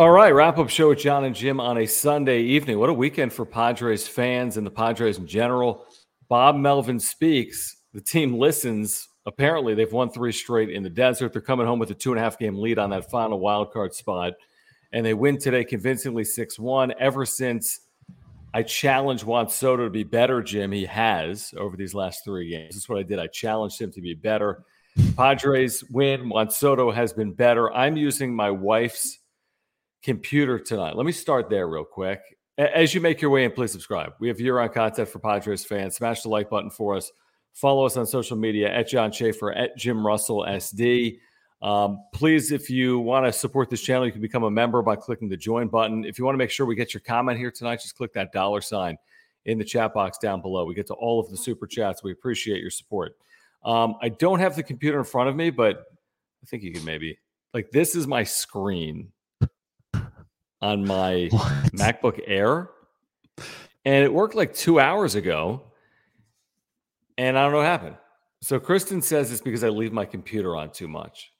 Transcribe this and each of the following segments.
All right, wrap up show with John and Jim on a Sunday evening. What a weekend for Padres fans and the Padres in general. Bob Melvin speaks. The team listens. Apparently, they've won three straight in the desert. They're coming home with a two and a half game lead on that final wild card spot. And they win today convincingly 6 1. Ever since I challenged Juan Soto to be better, Jim, he has over these last three games. This is what I did. I challenged him to be better. Padres win. Juan Soto has been better. I'm using my wife's computer tonight. Let me start there real quick. As you make your way in, please subscribe. We have year-round content for Padres fans. Smash the like button for us. Follow us on social media at John Schaefer, at Jim Russell SD. Um, please, if you want to support this channel, you can become a member by clicking the join button. If you want to make sure we get your comment here tonight, just click that dollar sign in the chat box down below. We get to all of the super chats. We appreciate your support. Um, I don't have the computer in front of me, but I think you can maybe like this is my screen on my what? MacBook Air, and it worked like two hours ago, and I don't know what happened. So Kristen says it's because I leave my computer on too much.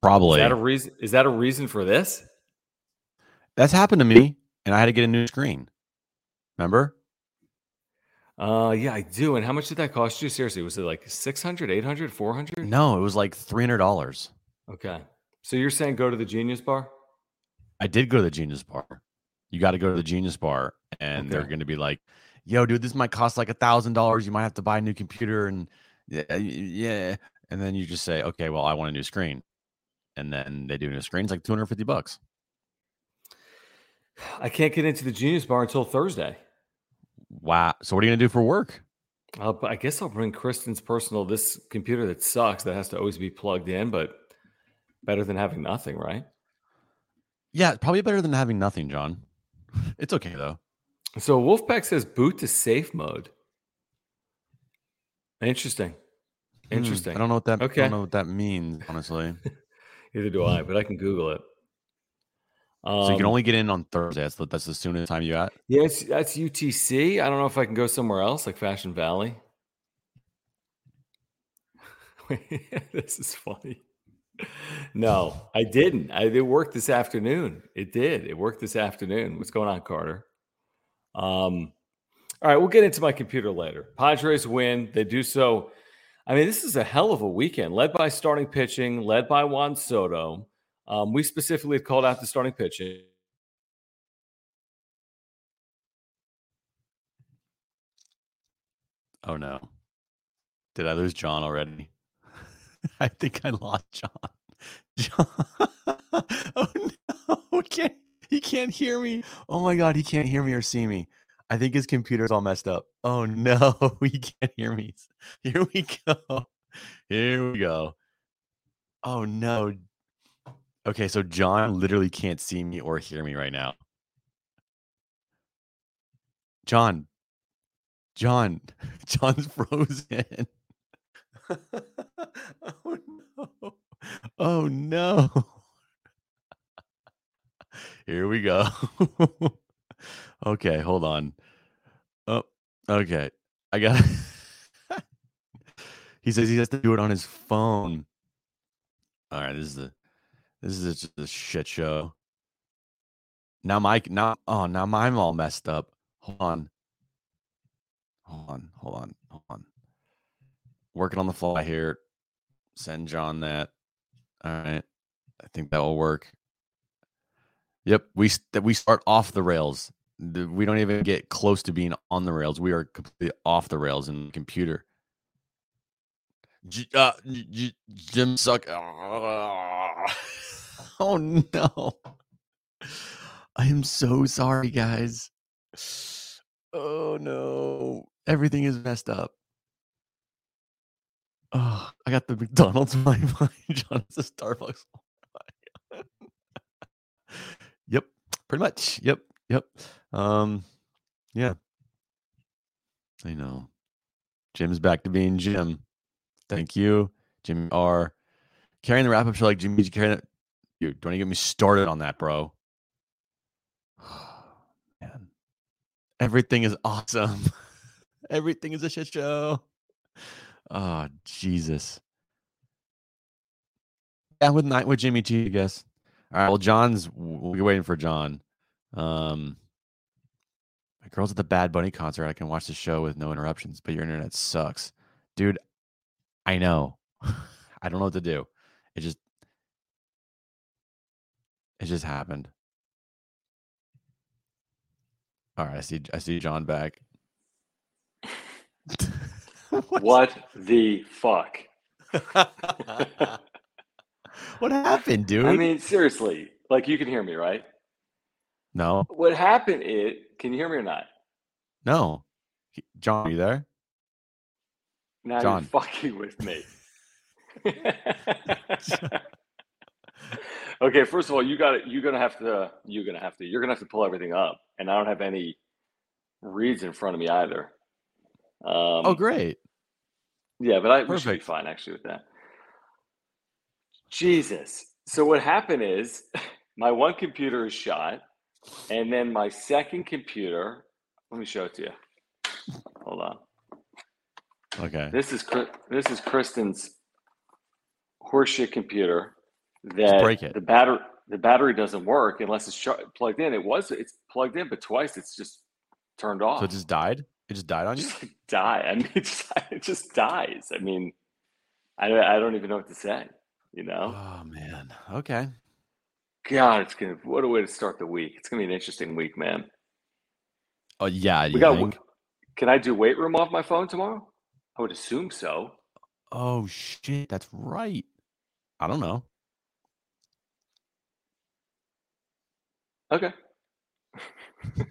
Probably. Is that a reason? Is that a reason for this? That's happened to me, and I had to get a new screen. Remember? Uh, yeah, I do. And how much did that cost you? Seriously, was it like 600, 800, 400? No, it was like $300. Okay. So you're saying go to the Genius Bar? I did go to the Genius Bar. You got to go to the Genius Bar, and okay. they're going to be like, "Yo, dude, this might cost like a thousand dollars. You might have to buy a new computer." And yeah, yeah, and then you just say, "Okay, well, I want a new screen," and then they do a new screen. It's like two hundred fifty bucks. I can't get into the Genius Bar until Thursday. Wow. So what are you going to do for work? I'll, I guess I'll bring Kristen's personal this computer that sucks that has to always be plugged in, but better than having nothing, right? Yeah, probably better than having nothing, John. It's okay though. So Wolfpack says boot to safe mode. Interesting. Interesting. Hmm, I don't know what that. Okay. I don't know what that means, honestly. Neither do I, but I can Google it. Um, so you can um, only get in on Thursday. That's the, that's the soonest time you at. Yeah, that's UTC. I don't know if I can go somewhere else, like Fashion Valley. this is funny no, I didn't. I, it worked this afternoon. It did. It worked this afternoon. What's going on, Carter? Um, all right, we'll get into my computer later. Padres win. They do so. I mean, this is a hell of a weekend, led by starting pitching, led by Juan Soto. Um, we specifically called out the starting pitching. Oh no. Did I lose John already? I think I lost John. John. oh no. Okay. He can't hear me. Oh my god, he can't hear me or see me. I think his computer's all messed up. Oh no, he can't hear me. Here we go. Here we go. Oh no. Okay, so John literally can't see me or hear me right now. John. John. John's frozen. oh no. Oh no. Here we go. okay, hold on. Oh, okay. I got He says he has to do it on his phone. All right, this is a this is just a shit show. Now Mike, now oh now I'm all messed up. Hold on. Hold on, hold on, hold on. Working on the fly here. Send John that. All right. I think that will work. Yep, we we start off the rails. We don't even get close to being on the rails. We are completely off the rails in the computer. Uh, Jim suck. oh no! I am so sorry, guys. Oh no! Everything is messed up. Oh, I got the McDonald's my mind. John, it's a Starbucks. yep, pretty much. Yep, yep. Um, yeah. I know. Jim's back to being Jim. Thank you, Jimmy R. Carrying the wrap up show like Jimmy carrying it. Dude, don't even get me started on that, bro. Man, everything is awesome. everything is a shit show. Oh, Jesus. Yeah, with night with Jimmy G, I guess. All right. Well, John's we'll be waiting for John. Um my girl's at the Bad Bunny concert. I can watch the show with no interruptions, but your internet sucks. Dude, I know. I don't know what to do. It just it just happened. All right, I see I see John back. what the fuck? what happened, dude? I mean, seriously, like you can hear me, right? No. What happened? It can you hear me or not? No. John, are you there? Now John. you're fucking with me. okay, first of all, you got. You're gonna have to. You're gonna have to. You're gonna have to pull everything up, and I don't have any reads in front of me either. Um, oh, great. Yeah, but I should be fine actually with that. Jesus. So what happened is my one computer is shot, and then my second computer. Let me show it to you. Hold on. Okay. This is this is Kristen's horseshit computer that break it. the battery the battery doesn't work unless it's plugged in. It was it's plugged in, but twice it's just turned off. So it just died. It just died on you. Just like die. I mean, it just, it just dies. I mean, I I don't even know what to say. You know. Oh man. Okay. God, it's gonna what a way to start the week. It's gonna be an interesting week, man. Oh yeah. We got. Think? Can I do weight room off my phone tomorrow? I would assume so. Oh shit, that's right. I don't know. Okay.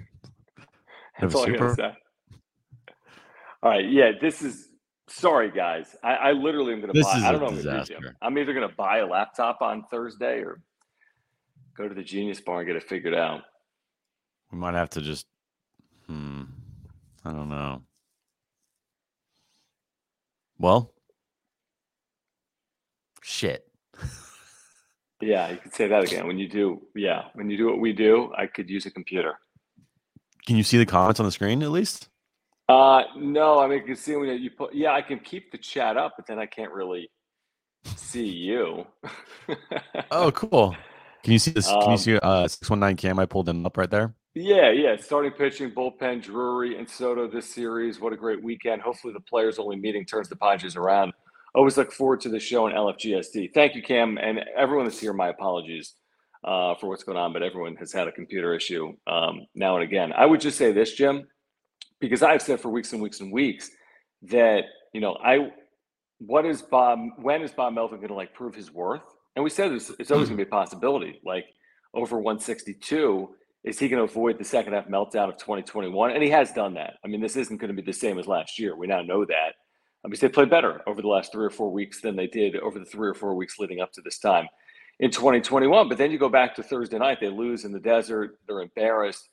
that's all super? I gotta say. All right, yeah, this is sorry guys. I, I literally am gonna this buy is I don't know disaster. I'm either gonna buy a laptop on Thursday or go to the Genius Bar and get it figured out. We might have to just hmm. I don't know. Well, shit. yeah, you could say that again. When you do, yeah, when you do what we do, I could use a computer. Can you see the comments on the screen at least? Uh, no, I mean, you can see when you put, yeah, I can keep the chat up, but then I can't really see you. oh, cool. Can you see this? Um, can you um, see uh 619 cam? I pulled them up right there. Yeah, yeah. Starting pitching, bullpen, Drury, and Soto this series. What a great weekend. Hopefully, the players only meeting turns the Padres around. Always look forward to the show on LFGSD. Thank you, Cam. And everyone that's here, my apologies uh, for what's going on, but everyone has had a computer issue um, now and again. I would just say this, Jim, because I've said for weeks and weeks and weeks that, you know, I, what is Bob, when is Bob Melvin going to like prove his worth? And we said this, it's always going to be a mm-hmm. possibility. Like over 162 is he going to avoid the second half meltdown of 2021? And he has done that. I mean, this isn't going to be the same as last year. We now know that. I mean, they played better over the last three or four weeks than they did over the three or four weeks leading up to this time in 2021. But then you go back to Thursday night, they lose in the desert, they're embarrassed.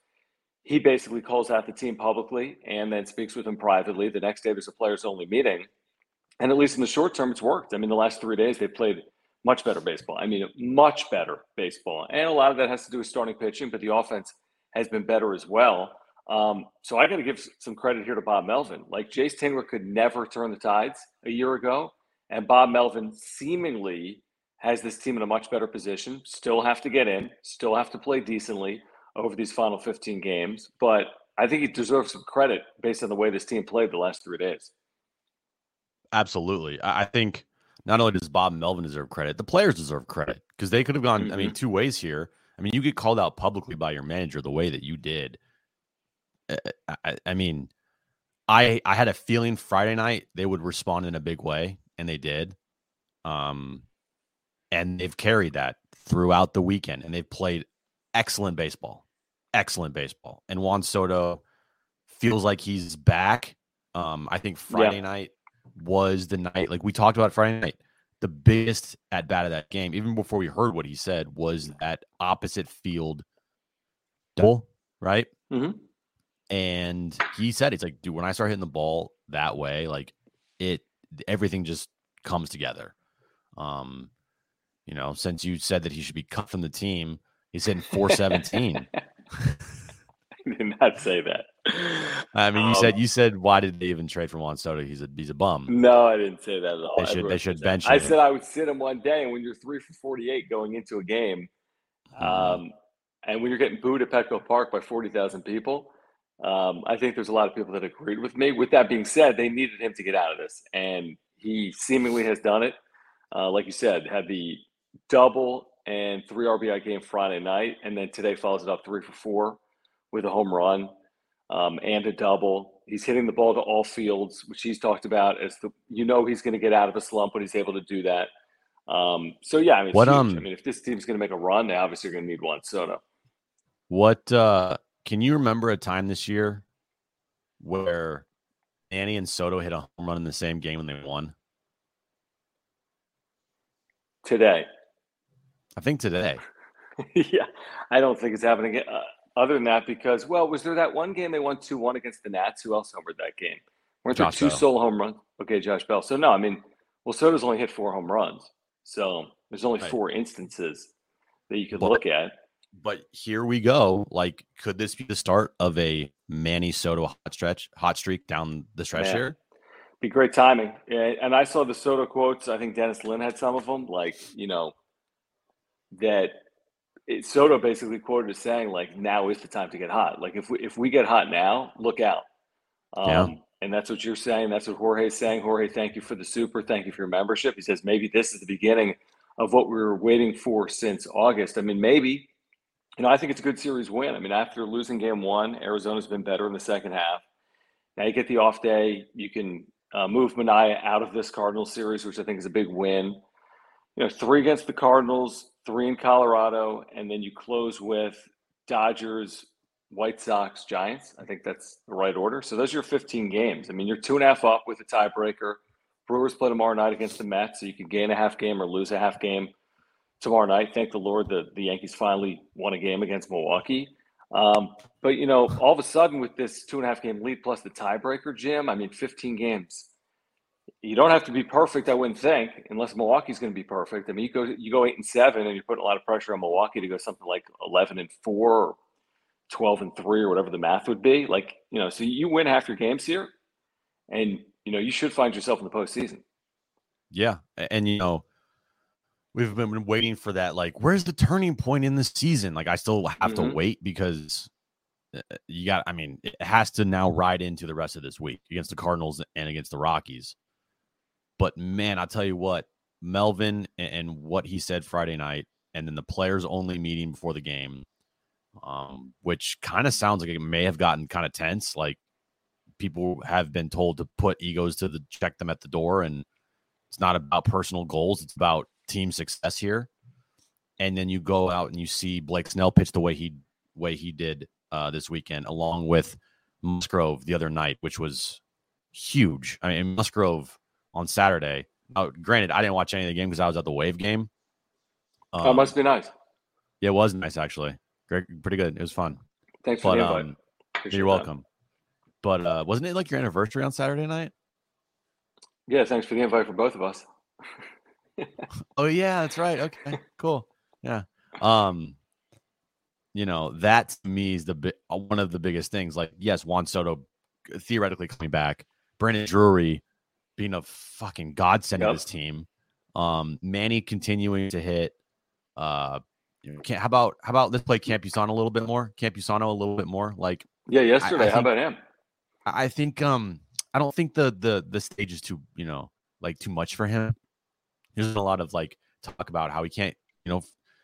He basically calls out the team publicly and then speaks with them privately. The next day, there's a players only meeting. And at least in the short term, it's worked. I mean, the last three days, they've played much better baseball. I mean, much better baseball. And a lot of that has to do with starting pitching, but the offense has been better as well. Um, so I got to give some credit here to Bob Melvin. Like Jayce Tingler could never turn the tides a year ago, and Bob Melvin seemingly has this team in a much better position. Still have to get in, still have to play decently over these final 15 games, but I think he deserves some credit based on the way this team played the last three days. absolutely. I, think not only does Bob Melvin deserve credit, the players deserve credit because they could have gone. Mm-hmm. I mean, mm-hmm. two ways here. I mean, you get called out publicly by your manager the way that you did. I, I, I mean, I I had a feeling Friday night they would respond in a big way, and they did. Um, and they've carried that throughout the weekend, and they've played excellent baseball, excellent baseball. And Juan Soto feels like he's back. Um, I think Friday yeah. night was the night, like we talked about Friday night. The biggest at bat of that game, even before we heard what he said, was that opposite field double, right? Mm-hmm. And he said, "It's like, dude, when I start hitting the ball that way, like it, everything just comes together." Um, you know, since you said that he should be cut from the team, he's hitting 417. I did not say that. I mean, you um, said you said why did they even trade for Juan Soto? He's a he's a bum. No, I didn't say that at all. They should they should bench him. I said I would sit him one day, and when you're three for 48 going into a game, mm-hmm. um, and when you're getting booed at Petco Park by 40,000 people, um, I think there's a lot of people that agreed with me. With that being said, they needed him to get out of this, and he seemingly has done it. Uh, like you said, had the double and three RBI game Friday night, and then today follows it up three for four with a home run um, and a double. He's hitting the ball to all fields, which he's talked about as the you know he's going to get out of a slump when he's able to do that. Um, so yeah, I mean, what um, I mean, if this team's going to make a run, they obviously are going to need Juan Soto. What uh, can you remember a time this year where Manny and Soto hit a home run in the same game and they won? Today. I think today. yeah, I don't think it's happening. Uh, other than that, because well, was there that one game they won two one against the Nats? Who else homered that game? Weren't Josh there two Bell. solo home runs? Okay, Josh Bell. So no, I mean, well, Soto's only hit four home runs, so there's only right. four instances that you could but, look at. But here we go. Like, could this be the start of a Manny Soto hot stretch, hot streak down the stretch Man. here? Be great timing. Yeah, and I saw the Soto quotes. I think Dennis Lin had some of them. Like, you know, that it, Soto basically quoted as saying like now is the time to get hot. Like if we if we get hot now, look out. Um, yeah. And that's what you're saying. That's what Jorge's saying. Jorge, thank you for the super. Thank you for your membership. He says maybe this is the beginning of what we were waiting for since August. I mean, maybe. You know, I think it's a good series win. I mean, after losing game one, Arizona's been better in the second half. Now you get the off day. You can uh, move Manaea out of this Cardinals series, which I think is a big win. You know, three against the Cardinals, three in Colorado, and then you close with Dodgers, White Sox, Giants. I think that's the right order. So those are your 15 games. I mean, you're two and a half up with a tiebreaker. Brewers play tomorrow night against the Mets, so you could gain a half game or lose a half game tomorrow night. Thank the Lord that the Yankees finally won a game against Milwaukee. Um, but you know, all of a sudden with this two and a half game lead plus the tiebreaker, Jim, I mean, 15 games you don't have to be perfect, I wouldn't think, unless Milwaukee's going to be perfect. I mean, you go you go eight and seven, and you're putting a lot of pressure on Milwaukee to go something like eleven and four, or twelve and three, or whatever the math would be. Like you know, so you win half your games here, and you know you should find yourself in the postseason. Yeah, and you know, we've been waiting for that. Like, where's the turning point in the season? Like, I still have mm-hmm. to wait because uh, you got. I mean, it has to now ride into the rest of this week against the Cardinals and against the Rockies. But man, I'll tell you what, Melvin and, what he said Friday night, and then the players only meeting before the game, um, which kind of sounds like it may have gotten kind of tense. Like people have been told to put egos to the check them at the door, and it's not about personal goals; it's about team success here. And then you go out and you see Blake Snell pitch the way he way he did uh, this weekend, along with Musgrove the other night, which was huge. I mean, Musgrove on Saturday. Now, granted, I didn't watch any of the game because I was at the Wave game. Um, oh, must be nice. Yeah, it was nice actually. Great, pretty good. It was fun. Thanks for but, the invite. Um, you're welcome. But uh, wasn't it like your anniversary on Saturday night? Yeah, thanks for the invite for both of us. oh yeah, that's right. Okay, cool. Yeah. Um, you know that to me is the bi- uh, one of the biggest things. Like, yes, Juan Soto theoretically coming back, Brandon Drury being a fucking godsend yep. to this team. Um, Manny continuing to hit. Uh, how about how about let's play Campusano a little bit more? Campusano a little bit more. Like yeah, yesterday. I, I how about him? I think um I don't think the the the stage is too you know like too much for him. There's a lot of like talk about how he can't, you know,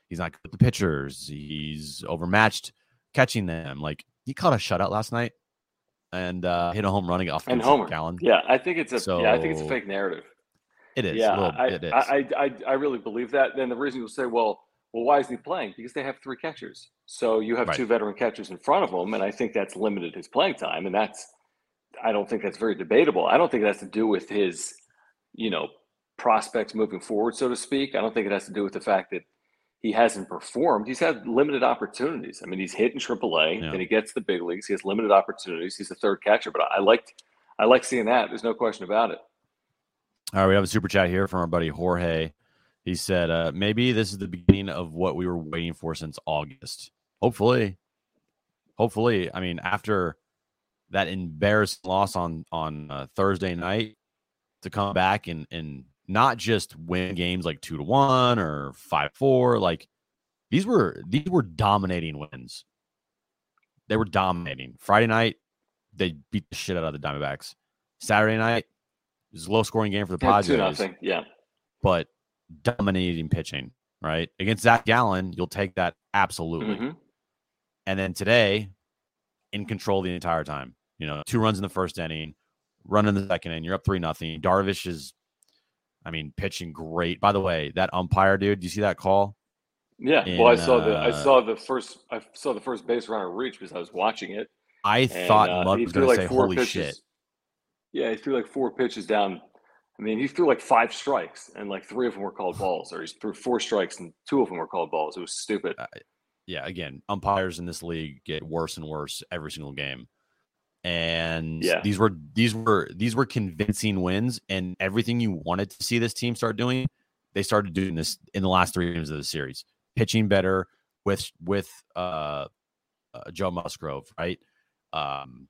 he's not good with the pitchers. He's overmatched catching them. Like he caught a shutout last night and uh, hit a home running off and Homer Gallen. Yeah, I think it's a so, yeah, I think it's a fake narrative. It is. Yeah, little, I, it is. I, I, I really believe that. Then the reason you'll say, well, well, why is he playing? Because they have three catchers. So you have right. two veteran catchers in front of him, and I think that's limited his playing time, and that's I don't think that's very debatable. I don't think it has to do with his, you know, prospects moving forward, so to speak. I don't think it has to do with the fact that he hasn't performed. He's had limited opportunities. I mean, he's hit in AAA, yeah. then he gets the big leagues. He has limited opportunities. He's a third catcher, but I liked, I like seeing that. There's no question about it. All right, we have a super chat here from our buddy Jorge. He said, uh, maybe this is the beginning of what we were waiting for since August. Hopefully, hopefully. I mean, after that embarrassing loss on on uh, Thursday night, to come back and and not just win games like two to one or five four. Like these were these were dominating wins. They were dominating. Friday night, they beat the shit out of the Diamondbacks. Saturday night, it was a low scoring game for the Padres. Yeah. But dominating pitching, right? Against Zac Gallen, you'll take that absolutely. Mm-hmm. And then today, in control the entire time. You know, two runs in the first inning, run in the second inning. You're up three nothing. Darvish is I mean, pitching great. By the way, that umpire dude, do you see that call? Yeah. In, well, I saw the I uh, saw the first I saw the first base runner reach because I was watching it. I and, thought uh, Mud was going like to say, "Holy pitches. shit!" Yeah, he threw like four pitches down. I mean, he threw like five strikes, and like three of them were called balls, or he threw four strikes and two of them were called balls. It was stupid. Uh, yeah, again, umpires in this league get worse and worse every single game and yeah. these were these were these were convincing wins and everything you wanted to see this team start doing they started doing this in the last three games of the series. Pitching better with with uh, uh joe musgrove right? Um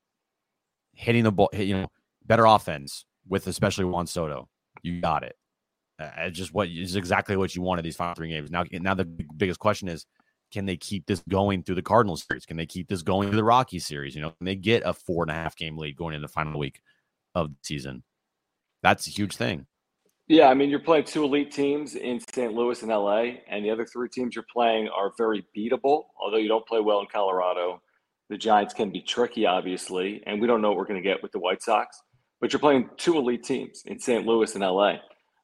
hitting the ball you know better offense with especially juan soto. You got it. Uh, just what is exactly what you wanted these final three games. Now now the biggest question is can they keep this going through the Cardinals series? Can they keep this going through the Rocky series? You know, can they get a four and a half game lead going into the final week of the season? That's a huge thing. Yeah, I mean, you're playing two elite teams in St. Louis and LA, and the other three teams you're playing are very beatable. Although you don't play well in Colorado, the Giants can be tricky, obviously, and we don't know what we're going to get with the White Sox. But you're playing two elite teams in St. Louis and LA,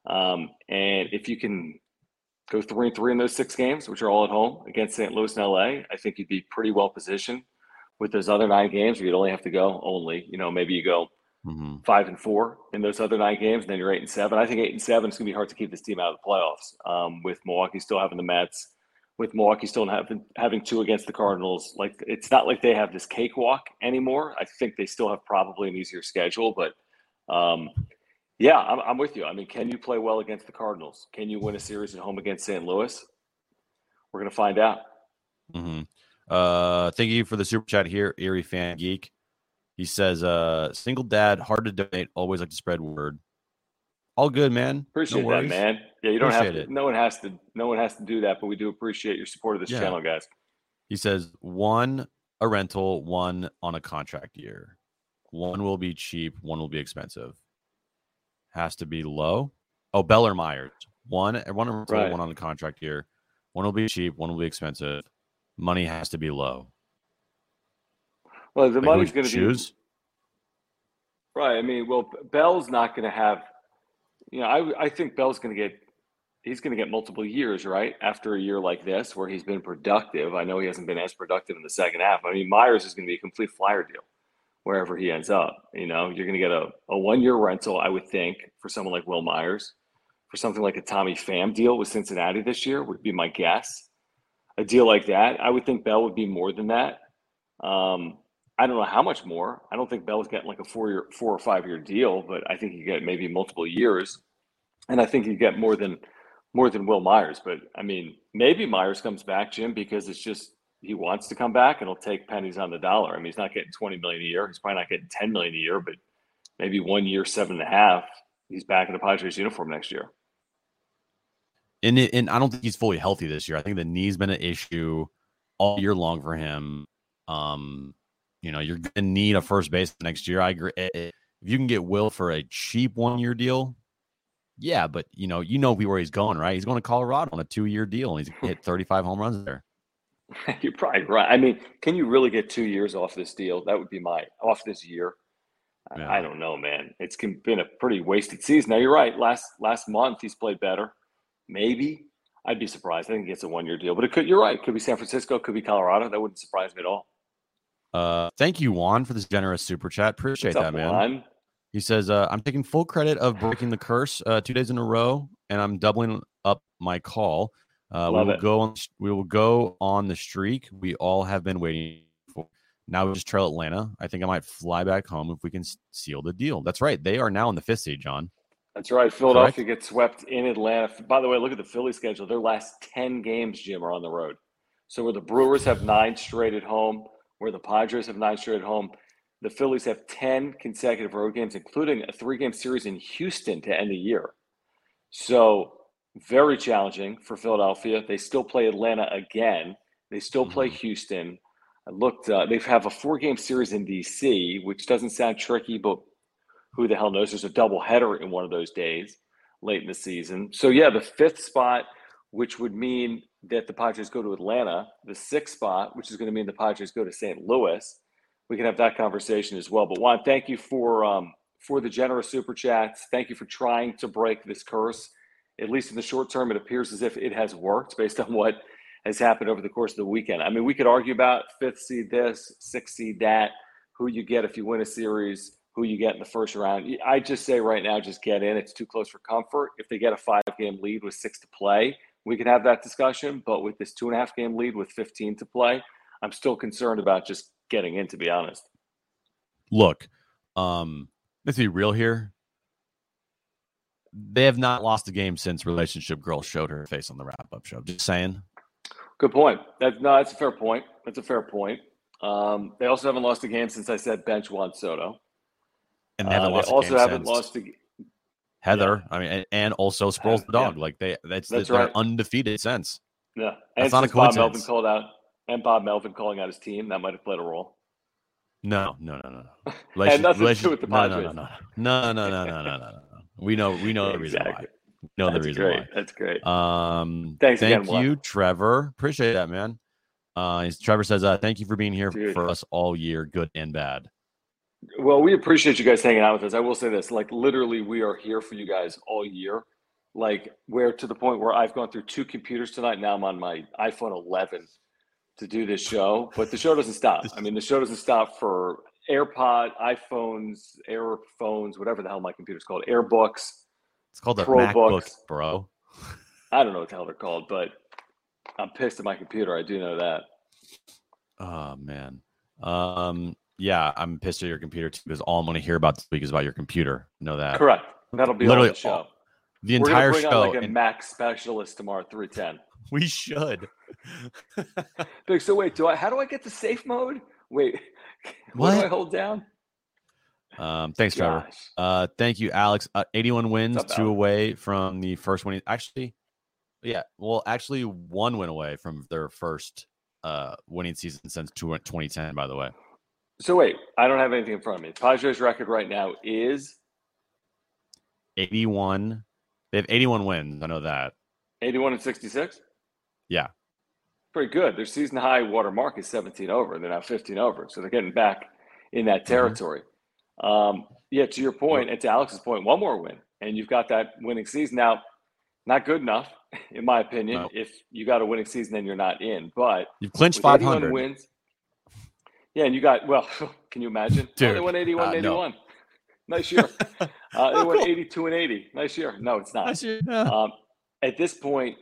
um, and if you can go three and three in those six games, which are all at home against St. Louis and LA, I think you'd be pretty well positioned with those other nine games where you'd only have to go only, you know, maybe you go mm-hmm. five and four in those other nine games, and then you're eight and seven. I think eight and seven is going to be hard to keep this team out of the playoffs um, with Milwaukee still having the Mets, with Milwaukee still having, having two against the Cardinals. Like, it's not like they have this cakewalk anymore. I think they still have probably an easier schedule, but um, yeah, I'm, I'm with you. I mean, can you play well against the Cardinals? Can you win a series at home against St. Louis? We're going to find out. Mm-hmm. Uh, thank you for the super chat here, Erie Fan Geek. He says, uh, single dad, hard to donate, always like to spread word. All good, man. Appreciate no that, man. Yeah, you don't appreciate have to, it. no one has to no one has to do that, but we do appreciate your support of this yeah. channel, guys. He says one a rental, one on a contract year. One will be cheap, one will be expensive has to be low. Oh, Beller Myers. One, one, right. one on the contract here. One will be cheap. One will be expensive. Money has to be low. Well, the like money's going to be right. I mean, well, Bell's not going to have. You know, I I think Bell's going to get. He's going to get multiple years, right? After a year like this, where he's been productive. I know he hasn't been as productive in the second half. I mean, Myers is going to be a complete flyer deal wherever he ends up. You know, you're going to get a, a one year rental, I would think, for someone like Wil Myers. For something like a Tommy Pham deal with Cincinnati this year would be my guess. A deal like that, I would think Bell would be more than that. Um, I don't know how much more. I don't think Bell's getting like a four year, four or five year deal, but I think you get maybe multiple years, and I think you get more than more than Wil Myers. But I mean, maybe Myers comes back, Jim, because it's just he wants to come back he'll take pennies on the dollar. I mean, he's not getting 20 million a year. He's probably not getting 10 million a year, but maybe one year, seven and a half, he's back in the Padres uniform next year. And, it, and I don't think he's fully healthy this year. I think the knee's been an issue all year long for him. Um, you know, you're going to need a first base next year. I agree. If you can get Wil for a cheap one year deal, Yeah, but you know, you know where he's going, right? He's going to Colorado on a two-year deal, and he's hit 35 home runs there. You're probably right. I mean, can you really get two years off this deal? That would be my off this year. Yeah. I don't know, man. It's been a pretty wasted season. Now you're right. Last last month he's played better. Maybe I'd be surprised. I think he gets a one year deal, but it could. You're right. It could be San Francisco. Could be Colorado. That wouldn't surprise me at all. Uh, thank you, Juan, for this generous super chat. Appreciate What's that, up, man. Juan? He says, uh, "I'm taking full credit of breaking the curse uh, two days in a row, and I'm doubling up my call. Uh, we will it. go on. We will go on the streak we all have been waiting for. Now we just trail Atlanta. I think I might fly back home if we can seal the deal. That's right. They are now in the fifth seed, John. That's right. Philadelphia Correct? gets swept in Atlanta. By the way, look at the Philly schedule. Their last 10 games, Jim, are on the road. So where the Brewers have nine straight at home, where the Padres have nine straight at home, the Phillies have 10 consecutive road games, including a three game series in Houston to end the year. So very challenging for Philadelphia. They still play Atlanta again. They still play mm-hmm. Houston. I looked. Uh, they have a four-game series in DC, which doesn't sound tricky, but who the hell knows? There's a double header in one of those days late in the season. So yeah, the fifth spot, which would mean that the Padres go to Atlanta. The sixth spot, which is going to mean the Padres go to St. Louis. We can have that conversation as well. But Juan, thank you for um, for the generous super chats. Thank you for trying to break this curse at least in the short term, it appears as if it has worked based on what has happened over the course of the weekend. I mean, we could argue about fifth seed this, sixth seed that, who you get if you win a series, who you get in the first round. I just say right now, just get in. It's too close for comfort. If they get a five game lead with six to play, we can have that discussion. But with this two and a half game lead with 15 to play, I'm still concerned about just getting in, to be honest. Look, um, let's be real here they have not lost a game since relationship girl showed her face on the wrap up show. Just saying. Good point. That, no, that's a fair point. That's a fair point. Um, they also haven't lost a game since I said bench Juan Soto. And they haven't uh, lost they also haven't lost a Heather. Yeah. I mean, and, also Sproles the dog. Yeah. Like they, that's, that's right. undefeated since. Yeah, and that's not a coincidence. Bob Melvin called out, and Bob Melvin calling out his team that might have played a role. No, no, no, no, no. Relation, and nothing relation, to do with the Padres. No, no, no, no, no, no, no, no, no, no. We know we know the reason exactly. why. We know That's the reason great. why. That's great. Um Thanks thank again, you, Trevor. Appreciate that, man. Uh Trevor says, uh, thank you for being here Dude. for us all year, good and bad. Well, we appreciate you guys hanging out with us. I will say this, like literally we are here for you guys all year. Like where to the point where I've gone through two computers tonight. Now I'm on my iPhone 11 to do this show, but the show doesn't stop. I mean, the show doesn't stop for AirPod, iPhones, Airphones, whatever the hell my computer's called, AirBooks. It's called a MacBook, bro. I don't know what the hell they're called, but I'm pissed at my computer. I do know that. Oh man. Um. Yeah, I'm pissed at your computer too because all I'm going to hear about this week is about your computer. Know that? Correct. That'll be literally the show. All, the We're entire bring show. On like a and, Mac specialist tomorrow, three ten. We should. So wait, do I? How do I get to safe mode? Wait, what, what do I hold down? Um, thanks, Trevor. Uh, thank you, Alex. Uh, 81 wins, up, two away from the first winning. Actually, yeah, well, actually, one win away from their first uh, winning season since 2010. By the way. So wait, I don't have anything in front of me. Padres' record right now is 81. They have 81 wins. I know that. 81 and 66. Yeah pretty good. Their season high water mark is 17 over. They're now 15 over. So they're getting back in that mm-hmm. territory. Mm-hmm. Um, yeah, to your point, and to Alex's point, one more win, and you've got that winning season. Now, not good enough, in my opinion. No. If you got a winning season, then you're not in. But you've clinched 500 wins. Yeah, and you got well. Can you imagine? Dude, oh, they won 81 uh, 81. No. Nice year. uh, they won 82 and 80. Nice year. No, it's not. Nice year. Yeah. Um, at this point,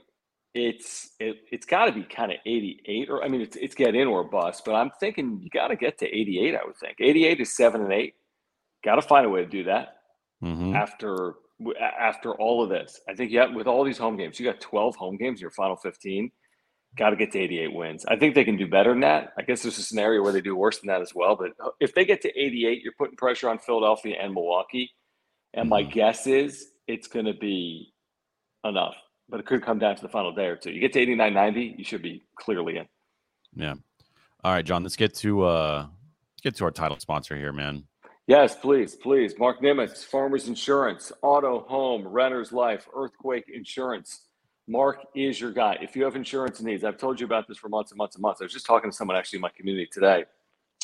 it's it, it's got to be kind of 88 or I mean it's it's get in or bust, but I'm thinking you got to get to 88. I would think 88 is seven and eight. Got to find a way to do that mm-hmm. after after all of this. I think yeah, with all these home games, you got 12 home games in your final 15. Got to get to 88 wins. I think they can do better than that. I guess there's a scenario where they do worse than that as well. But if they get to 88, you're putting pressure on Philadelphia and Milwaukee. And mm-hmm. my guess is it's going to be enough but it could come down to the final day or two. You get to 89.90, you should be clearly in. Yeah. All right, John, let's get to uh let's get to our title sponsor here, man. Yes, please, please. Mark Nimitz, Farmers Insurance, Auto, Home, Renter's Life, Earthquake Insurance. Mark is your guy. If you have insurance needs, I've told you about this for months and months and months. I was just talking to someone actually in my community today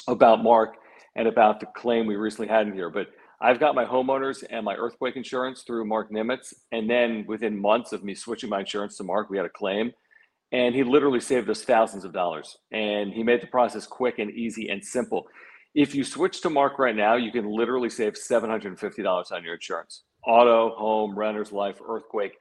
about Mark and about the claim we recently had in here. But I've got my homeowners and my earthquake insurance through Mark Nimitz. And then within months of me switching my insurance to Mark, we had a claim. And he literally saved us thousands of dollars. And he made the process quick and easy and simple. If you switch to Mark right now, you can literally save $750 on your insurance auto, home, renter's life, earthquake.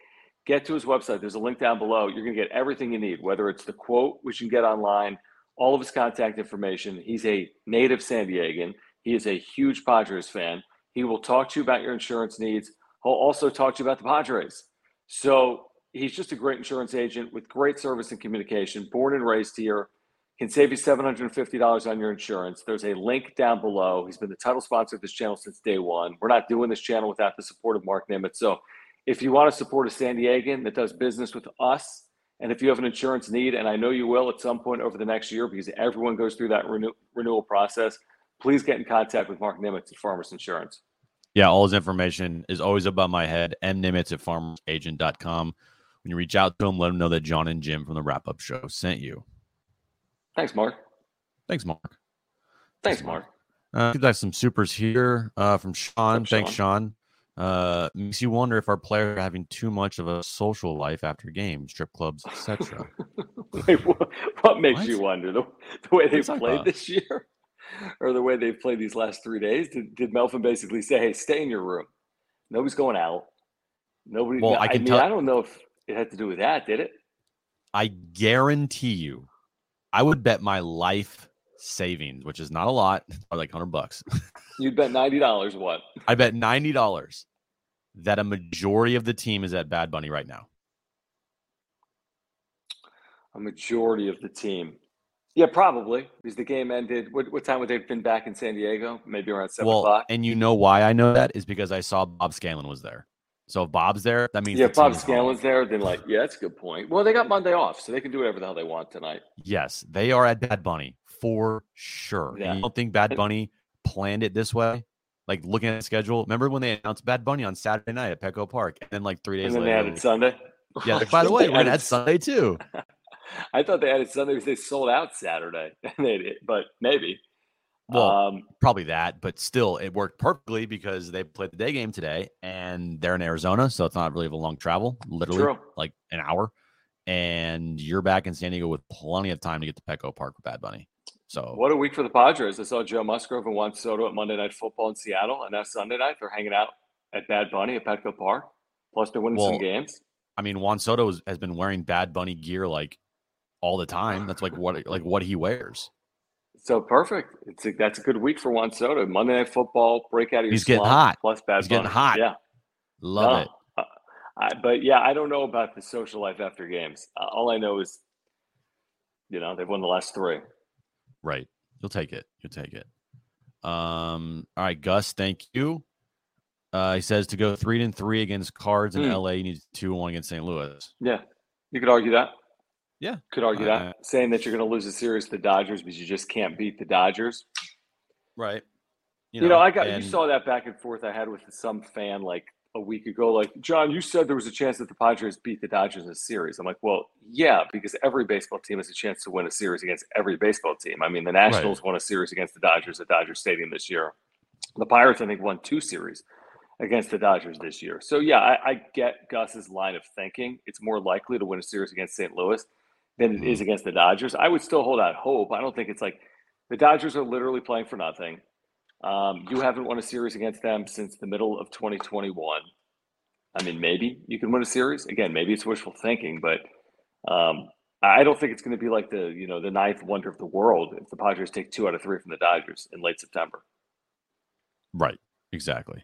Get to his website. There's a link down below. You're going to get everything you need, whether it's the quote, which you can get online, all of his contact information. He's a native San Diegan. He is a huge Padres fan. He will talk to you about your insurance needs. He'll also talk to you about the Padres. So he's just a great insurance agent with great service and communication, born and raised here can save you $750 on your insurance. There's a link down below. He's been the title sponsor of this channel since day one. We're not doing this channel without the support of Mark Nimitz. So if you want to support a San Diegan that does business with us, and if you have an insurance need, and I know you will at some point over the next year because everyone goes through that renew- renewal process, please get in contact with Mark Nimitz at Farmers Insurance. Yeah, all his information is always above my head. mnimitz at farmersagent.com. When you reach out to him, let him know that John and Jim from the wrap up show sent you. Thanks, Mark. Thanks, Mark. Thanks, Mark. Uh, have some supers here uh, from Sean. Thanks, Sean. Uh, makes you wonder if our players are having too much of a social life after games, strip clubs, etc. What, what, makes what? you wonder? The, the way they played this year, or the way they've played these last three days? Did, did Melvin basically say, "Hey, stay in your room. Nobody's going out. Nobody." Well, I, I mean, tell- I don't know if it had to do with that. Did it? I guarantee you, I would bet my life savings, which is not a lot, or like hundred bucks. You'd bet ninety dollars. What? I bet ninety dollars that a majority of the team is at Bad Bunny right now. A majority of the team. Yeah, probably because the game ended. What, what time would they have been back in San Diego? Maybe around seven well, o'clock. And you know why I know that is because I saw Bob Scanlan was there. So if Bob's there, that means yeah. The Bob Scanlan's there. Then like, yeah, that's a good point. Well, they got Monday off, so they can do whatever the hell they want tonight. Yes, they are at Bad Bunny for sure. Yeah. You don't think Bad Bunny planned it this way? Like looking at the schedule. Remember when they announced Bad Bunny on Saturday night at Petco Park, and then like three days and then later, they added Sunday. Yeah. By the way, we're gonna add Sunday too. I thought they added Sunday because they sold out Saturday. but maybe. Well, um, probably that, but still, it worked perfectly because they played the day game today, and they're in Arizona, so it's not really a long travel, literally true. like an hour. And you're back in San Diego with plenty of time to get to Petco Park with Bad Bunny. So, what a week for the Padres! I saw Joe Musgrove and Juan Soto at Monday Night Football in Seattle, and now Sunday night they're hanging out at Bad Bunny at Petco Park. Plus, they're winning well, some games. I mean, Juan Soto has been wearing Bad Bunny gear like all the time. That's like what like what he wears. So perfect. It's a, that's a good week for Juan Soto. Monday Night Football, break out of your He's getting hot. Plus bad. He's getting hot. Yeah, love no, it. Uh, I, but yeah, I don't know about the social life after games. Uh, all I know is, you know, they've won the last three. Right. You'll take it. You'll take it. Um. All right, Gus. Thank you. Uh, he says to go three and three against Cards in mm. LA, you need two and one against St. Louis. Yeah, you could argue that. Yeah, could argue uh, that saying that you're going to lose a series to the Dodgers because you just can't beat the Dodgers. Right. You know, you know I got and, you saw that back and forth I had with some fan like a week ago. Like, John, you said there was a chance that the Padres beat the Dodgers in a series. I'm like, well, yeah, because every baseball team has a chance to win a series against every baseball team. I mean, the Nationals right. won a series against the Dodgers at Dodger Stadium this year. The Pirates, I think, won two series against the Dodgers this year. So yeah, I, I get Gus's line of thinking. It's more likely to win a series against St. Louis than it is mm-hmm. against the Dodgers. I would still hold out hope. I don't think it's like the Dodgers are literally playing for nothing. Um, you haven't won a series against them since the middle of 2021. I mean, maybe you can win a series again. Maybe it's wishful thinking, but um, I don't think it's going to be like the you know the ninth wonder of the world if the Padres take two out of three from the Dodgers in late September. Right. Exactly.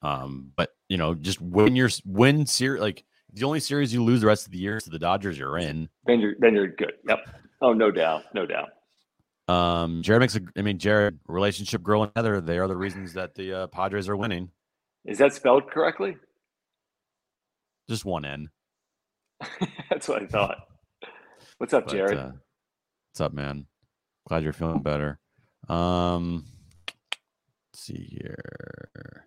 Um, but you know, just win your win series like the only series you lose the rest of the year to the Dodgers, you're in. Then you're then you're good. Yep. Oh, no doubt, no doubt. Um, Jared makes a. I mean, Jared, relationship girl and Heather. They are the reasons that the uh, Padres are winning. Is that spelled correctly? Just one N. That's what I thought. What's up, but, Jared? Uh, what's up, man? Glad you're feeling better. Um, let's see here.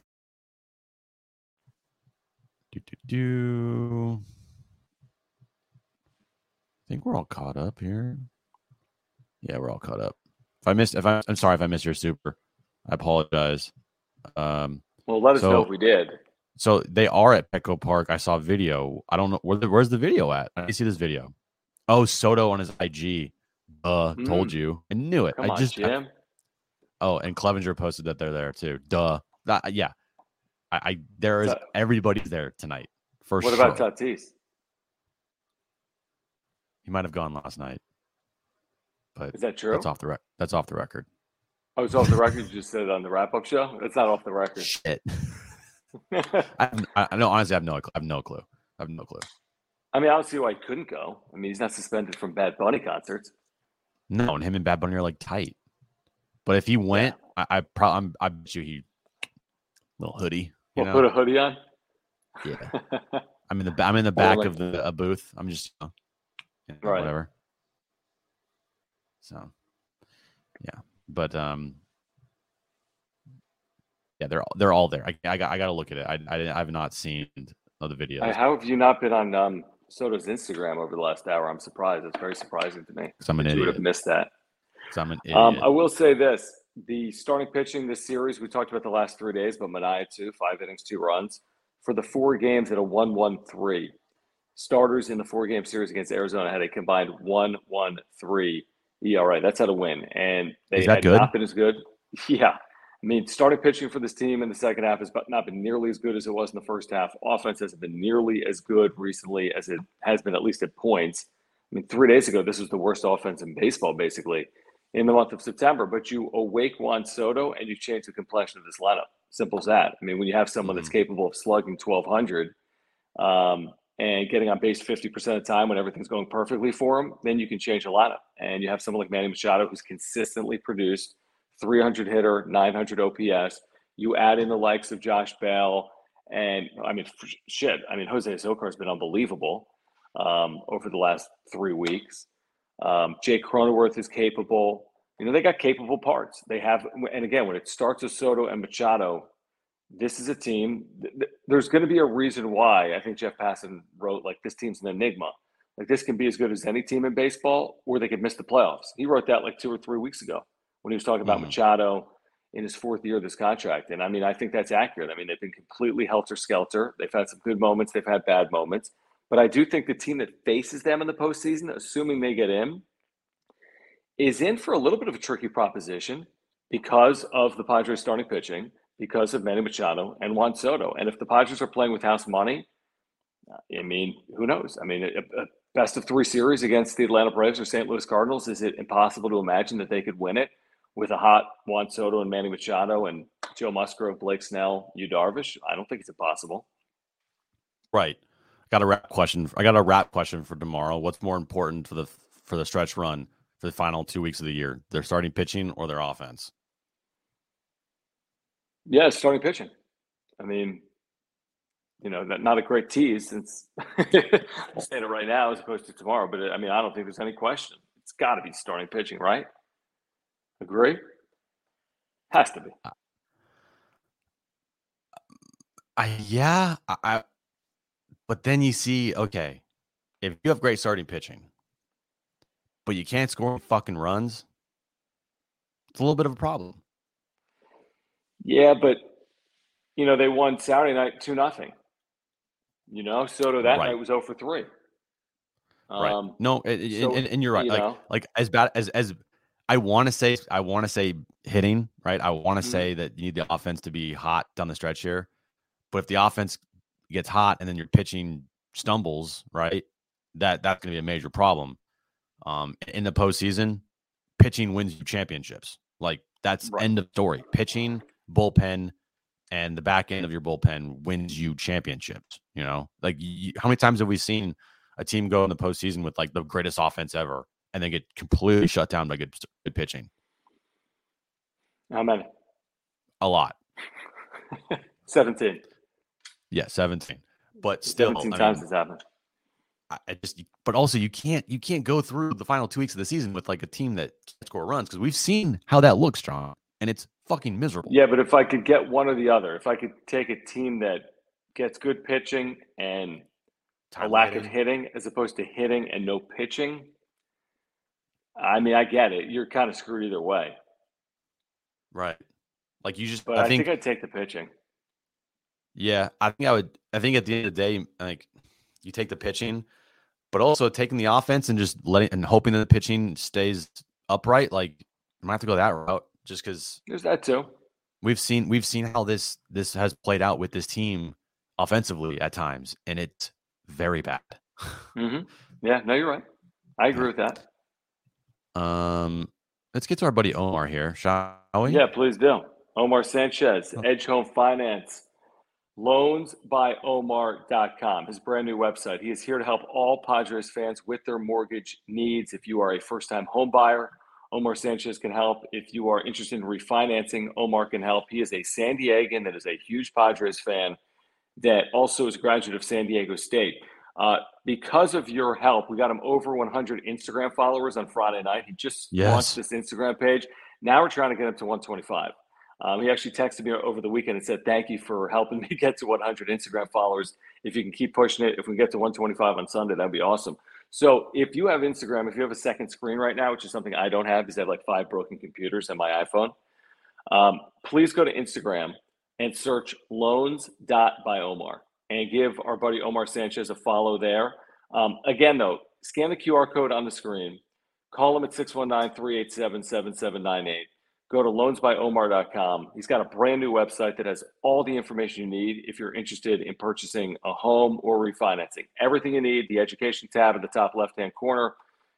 Do, do, do. I think we're all caught up here. Yeah, we're all caught up. If I missed, if I, I'm sorry if I missed your super, I apologize. Um, well, let us so- know if we did. so they are at Petco Park. I saw a video. I don't know where the, where's the video at. I didn't see this video. Oh, Soto on his IG. Uh, told you. I knew it. Come I on, just. I- oh, and Clevenger posted that they're there too. Duh. That, yeah. I, I there is everybody's there tonight for what sure. about Tatis? he might have gone last night, but Is that true? that's off the rec- That's off the record. Oh, it's off the record. You just said it on the wrap-up show. That's not off the record. Shit. I, I, know. Honestly, I have no. I have no clue. I have no clue. I mean, I don't see why he couldn't go. I mean, he's not suspended from Bad Bunny concerts. No, and him and Bad Bunny are like tight. But if he went, I, I probably I bet you he little hoodie. You know, put a hoodie on. yeah. I'm in the I'm in the back like- of the a booth. I'm just you know, Right. whatever. So, yeah, but um, yeah, they're all they're all there. I, I got I got to look at it. I I, I have not seen the videos. Uh, How have you not been on um, Soto's Instagram over the last hour? I'm surprised. It's very surprising to me. I'm an You would have missed that. I'm an idiot. Um, I will say this: the starting pitching this series, we talked about the last three days, but Manaea two, five innings, two runs for the four games at a one-one-three. Starters in the four-game series against Arizona had a combined one-one-three ERA. That's how to win, and they had good? not been as good. Yeah, I mean, starting pitching for this team in the second half has not been nearly as good as it was in the first half. Offense hasn't been nearly as good recently as it has been, at least at points. I mean, three days ago, this was the worst offense in baseball, basically, in the month of September. But you awake Juan Soto and you change the complexion of this lineup. Simple as that. I mean, when you have someone that's capable of slugging 1,200 um, and getting on base 50% of the time when everything's going perfectly for him, then you can change the lineup. And you have someone like Manny Machado who's consistently produced 300 hitter, 900 OPS. You add in the likes of Josh Bell. And I mean, shit. I mean, Jose Azocar has been unbelievable um, over the last three weeks. Um, Jake Cronenworth is capable. You know, they got capable parts. They have, and again, when it starts with Soto and Machado, this is a team. th- th- There's going to be a reason why I think Jeff Passan wrote like this team's an enigma. Like this can be as good as any team in baseball, or they could miss the playoffs. He wrote that like two or three weeks ago when he was talking about Mhm. Machado in his fourth year of this contract. And I mean, I think that's accurate. I mean, they've been completely helter skelter. They've had some good moments, they've had bad moments. But I do think the team that faces them in the postseason, assuming they get in, is in for a little bit of a tricky proposition because of the Padres starting pitching, because of Manny Machado and Juan Soto. And if the Padres are playing with house money, I mean, who knows? I mean, a, a best of three series against the Atlanta Braves or St. Louis Cardinals, is it impossible to imagine that they could win it with a hot Juan Soto and Manny Machado and Joe Musgrove, Blake Snell, Yu Darvish? I don't think it's impossible. Right. Got a wrap question. I got a wrap question for tomorrow. What's more important for the for the stretch run for the final two weeks of the year? Their starting pitching or their offense? Yeah, starting pitching. I mean, you know, not, not a great tease since I'm saying it right now as opposed to tomorrow. But I mean, I don't think there's any question. It's got to be starting pitching, right? Agree? Has to be. Uh, I yeah. I but then you see, okay, if you have great starting pitching, but you can't score fucking runs, it's a little bit of a problem. Yeah, but you know, they won Saturday night two nothing. You know, Soto that Right. night was 0 for three. right. Um, No, and, and- so, and, and you're right. you like know. like as bad as as I want to say, I want to say hitting. Right. I want to Mhm. say that you need the offense to be hot down the stretch here. But if the offense gets hot and then your pitching stumbles, right, that that's going to be a major problem. Um, in the postseason, pitching wins you championships. Like that's Right. end of story. Pitching, bullpen, and the back end of your bullpen wins you championships. You know, like you, how many times have we seen a team go in the postseason with like the greatest offense ever and then get completely shut down by good, good pitching? How many? A lot. 17. Yeah, 17. But still, 17 I times mean, has happened. I just, but also you can't you can't go through the final two weeks of the season with like a team that can't score runs because we've seen how that looks, John, and it's fucking miserable. Yeah, but if I could get one or the other, if I could take a team that gets good pitching and a lack hitting. of hitting as opposed to hitting and no pitching, I mean, I get it. You're kind of screwed either way. Right. Like you just, but I, I think, think I'd take the pitching. Yeah, I think I would. I think at the end of the day, like you take the pitching, but also taking the offense and just letting and hoping that the pitching stays upright. Like I might have to go that route just because there's that too. We've seen we've seen how this this has played out with this team offensively at times, and it's very bad. mm-hmm. Yeah, no, you're right. I agree with that. Um, let's get to our buddy Omar here, shall we? Yeah, please do. Omar Sanchez, oh. Edge Home Finance, loansbyomar.com, his brand new website. He is here to help all Padres fans with their mortgage needs. If you are a first time home buyer, Omar Sanchez can help. If you are interested in refinancing, Omar can help. He is a San Diegan that is a huge Padres fan that also is a graduate of San Diego State. Uh, because of your help, we got him over 100 Instagram followers on Friday night. He just yes. launched this Instagram page. Now we're trying to get him to 125. Um, he actually texted me over the weekend and said, "Thank you for helping me get to 100 Instagram followers. If you can keep pushing it, if we get to 125 on Sunday, that'd be awesome." So, if you have Instagram, if you have a second screen right now, which is something I don't have, because I have like five broken computers and my iPhone, um, please go to Instagram and search loans.byomar and give our buddy Omar Sanchez a follow there. Um, again, though, scan the QR code on the screen, call him at 619 387 7798. Go to loansbyomar.com. He's got a brand new website that has all the information you need if you're interested in purchasing a home or refinancing. Everything you need, the education tab in the top left hand corner.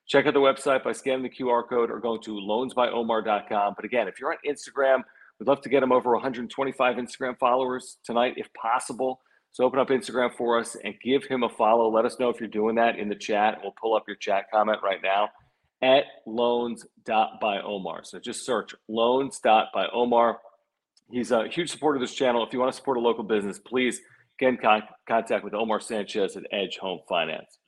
Check out the website by scanning the QR code or going to loansbyomar.com. But again, if you're on Instagram, we'd love to get him over 125 Instagram followers tonight if possible. So open up Instagram for us and give him a follow. Let us know if you're doing that in the chat. We'll pull up your chat comment right now at loans.byomar. So just search loans.byomar. He's a huge supporter of this channel. If you want to support a local business, please get in con- contact with Omar Sanchez at Edge Home Finance.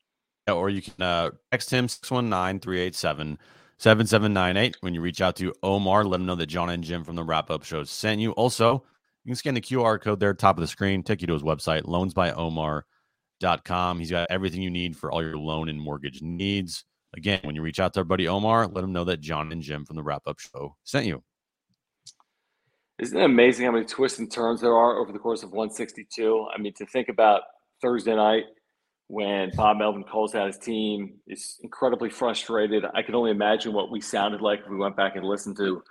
Yeah, or you can uh, text him 619 387 7798. When you reach out to Omar, let him know that John and Jim from the wrap up show sent you. Also, you can scan the QR code there, top of the screen, take you to his website, loansbyomar.com. He's got everything you need for all your loan and mortgage needs. Again, when you reach out to our buddy Omar, let him know that John and Jim from the wrap up show sent you. Isn't it amazing how many twists and turns there are over the course of 162? I mean, to think about Thursday night when Bob Melvin calls out his team is incredibly frustrated. I can only imagine what we sounded like if we went back and listened to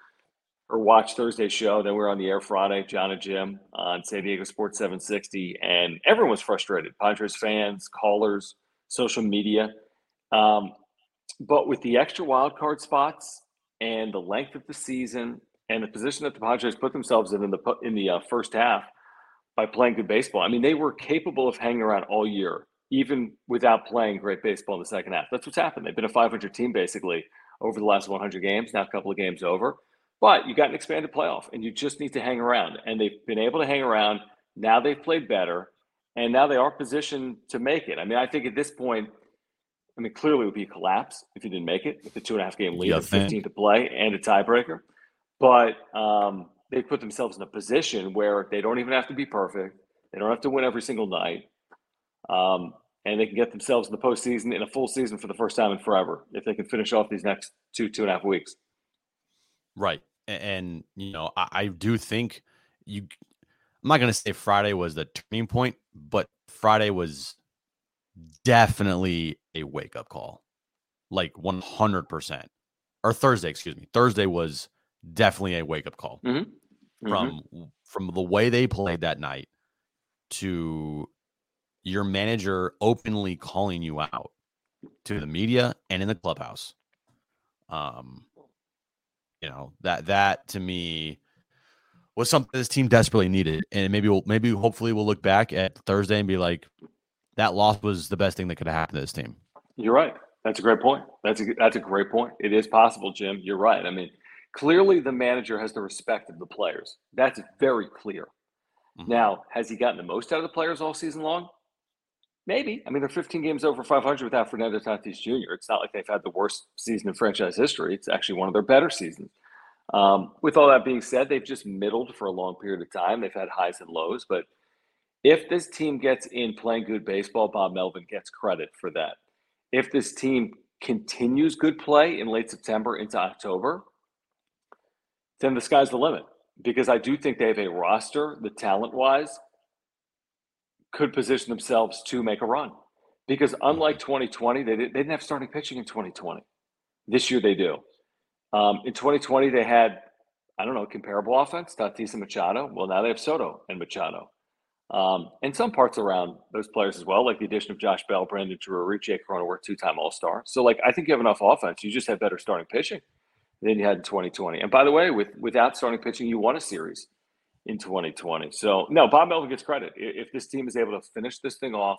or watched Thursday's show. Then we are on the air Friday, John and Jim on San Diego Sports 760, and everyone was frustrated. Padres fans, callers, social media. Um, but with the extra wild card spots and the length of the season and the position that the Padres put themselves in in the in the uh, first half by playing good baseball, I mean they were capable of hanging around all year, even without playing great baseball in the second half. That's what's happened. They've been a 500 team basically over the last 100 games. Now a couple of games over, but you got an expanded playoff, and you just need to hang around. And they've been able to hang around. Now they've played better, and now they are positioned to make it. I mean, I think at this point I mean, clearly it would be a collapse if you didn't make it with the two and a half game lead yeah, 15 to play and a tiebreaker. But um, they put themselves in a position where they don't even have to be perfect. They don't have to win every single night. Um, and they can get themselves in the postseason in a full season for the first time in forever if they can finish off these next two, two and a half weeks. Right. And, you know, I, I do think you, I'm not going to say Friday was the turning point, but Friday was definitely a wake up call, like 100%. Or Thursday, excuse me. Thursday was definitely a wake up call mm-hmm. Mm-hmm. from from the way they played that night to your manager openly calling you out to the media and in the clubhouse. Um, you know that that to me was something this team desperately needed. And maybe we'll maybe hopefully we'll look back at Thursday and be like, that loss was the best thing that could have happened to this team. You're right. That's a great point. That's a that's a great point. It is possible, Jim. You're right. I mean, clearly the manager has the respect of the players. That's very clear. Mm-hmm. Now, has he gotten the most out of the players all season long? Maybe. I mean, they're 15 games over 500 without Fernando Tatis Jr. It's not like they've had the worst season in franchise history. It's actually one of their better seasons. Um, with all that being said, they've just middled for a long period of time. They've had highs and lows, but if this team gets in playing good baseball, Bob Melvin gets credit for that. If this team continues good play in late September into October, then the sky's the limit because I do think they have a roster, the talent wise, could position themselves to make a run. Because unlike 2020, they, did, they didn't have starting pitching in 2020. This year they do. Um, in 2020, they had, I don't know, comparable offense, Tatis and Machado. Well, now they have Soto and Machado. Um, and some parts around those players as well, like the addition of Josh Bell, Brandon Drury, Jake Cronenworth, two-time All-Star. So, like, I think you have enough offense. You just have better starting pitching than you had in 2020. And by the way, with without starting pitching, you won a series in 2020. So, no, Bob Melvin gets credit. If this team is able to finish this thing off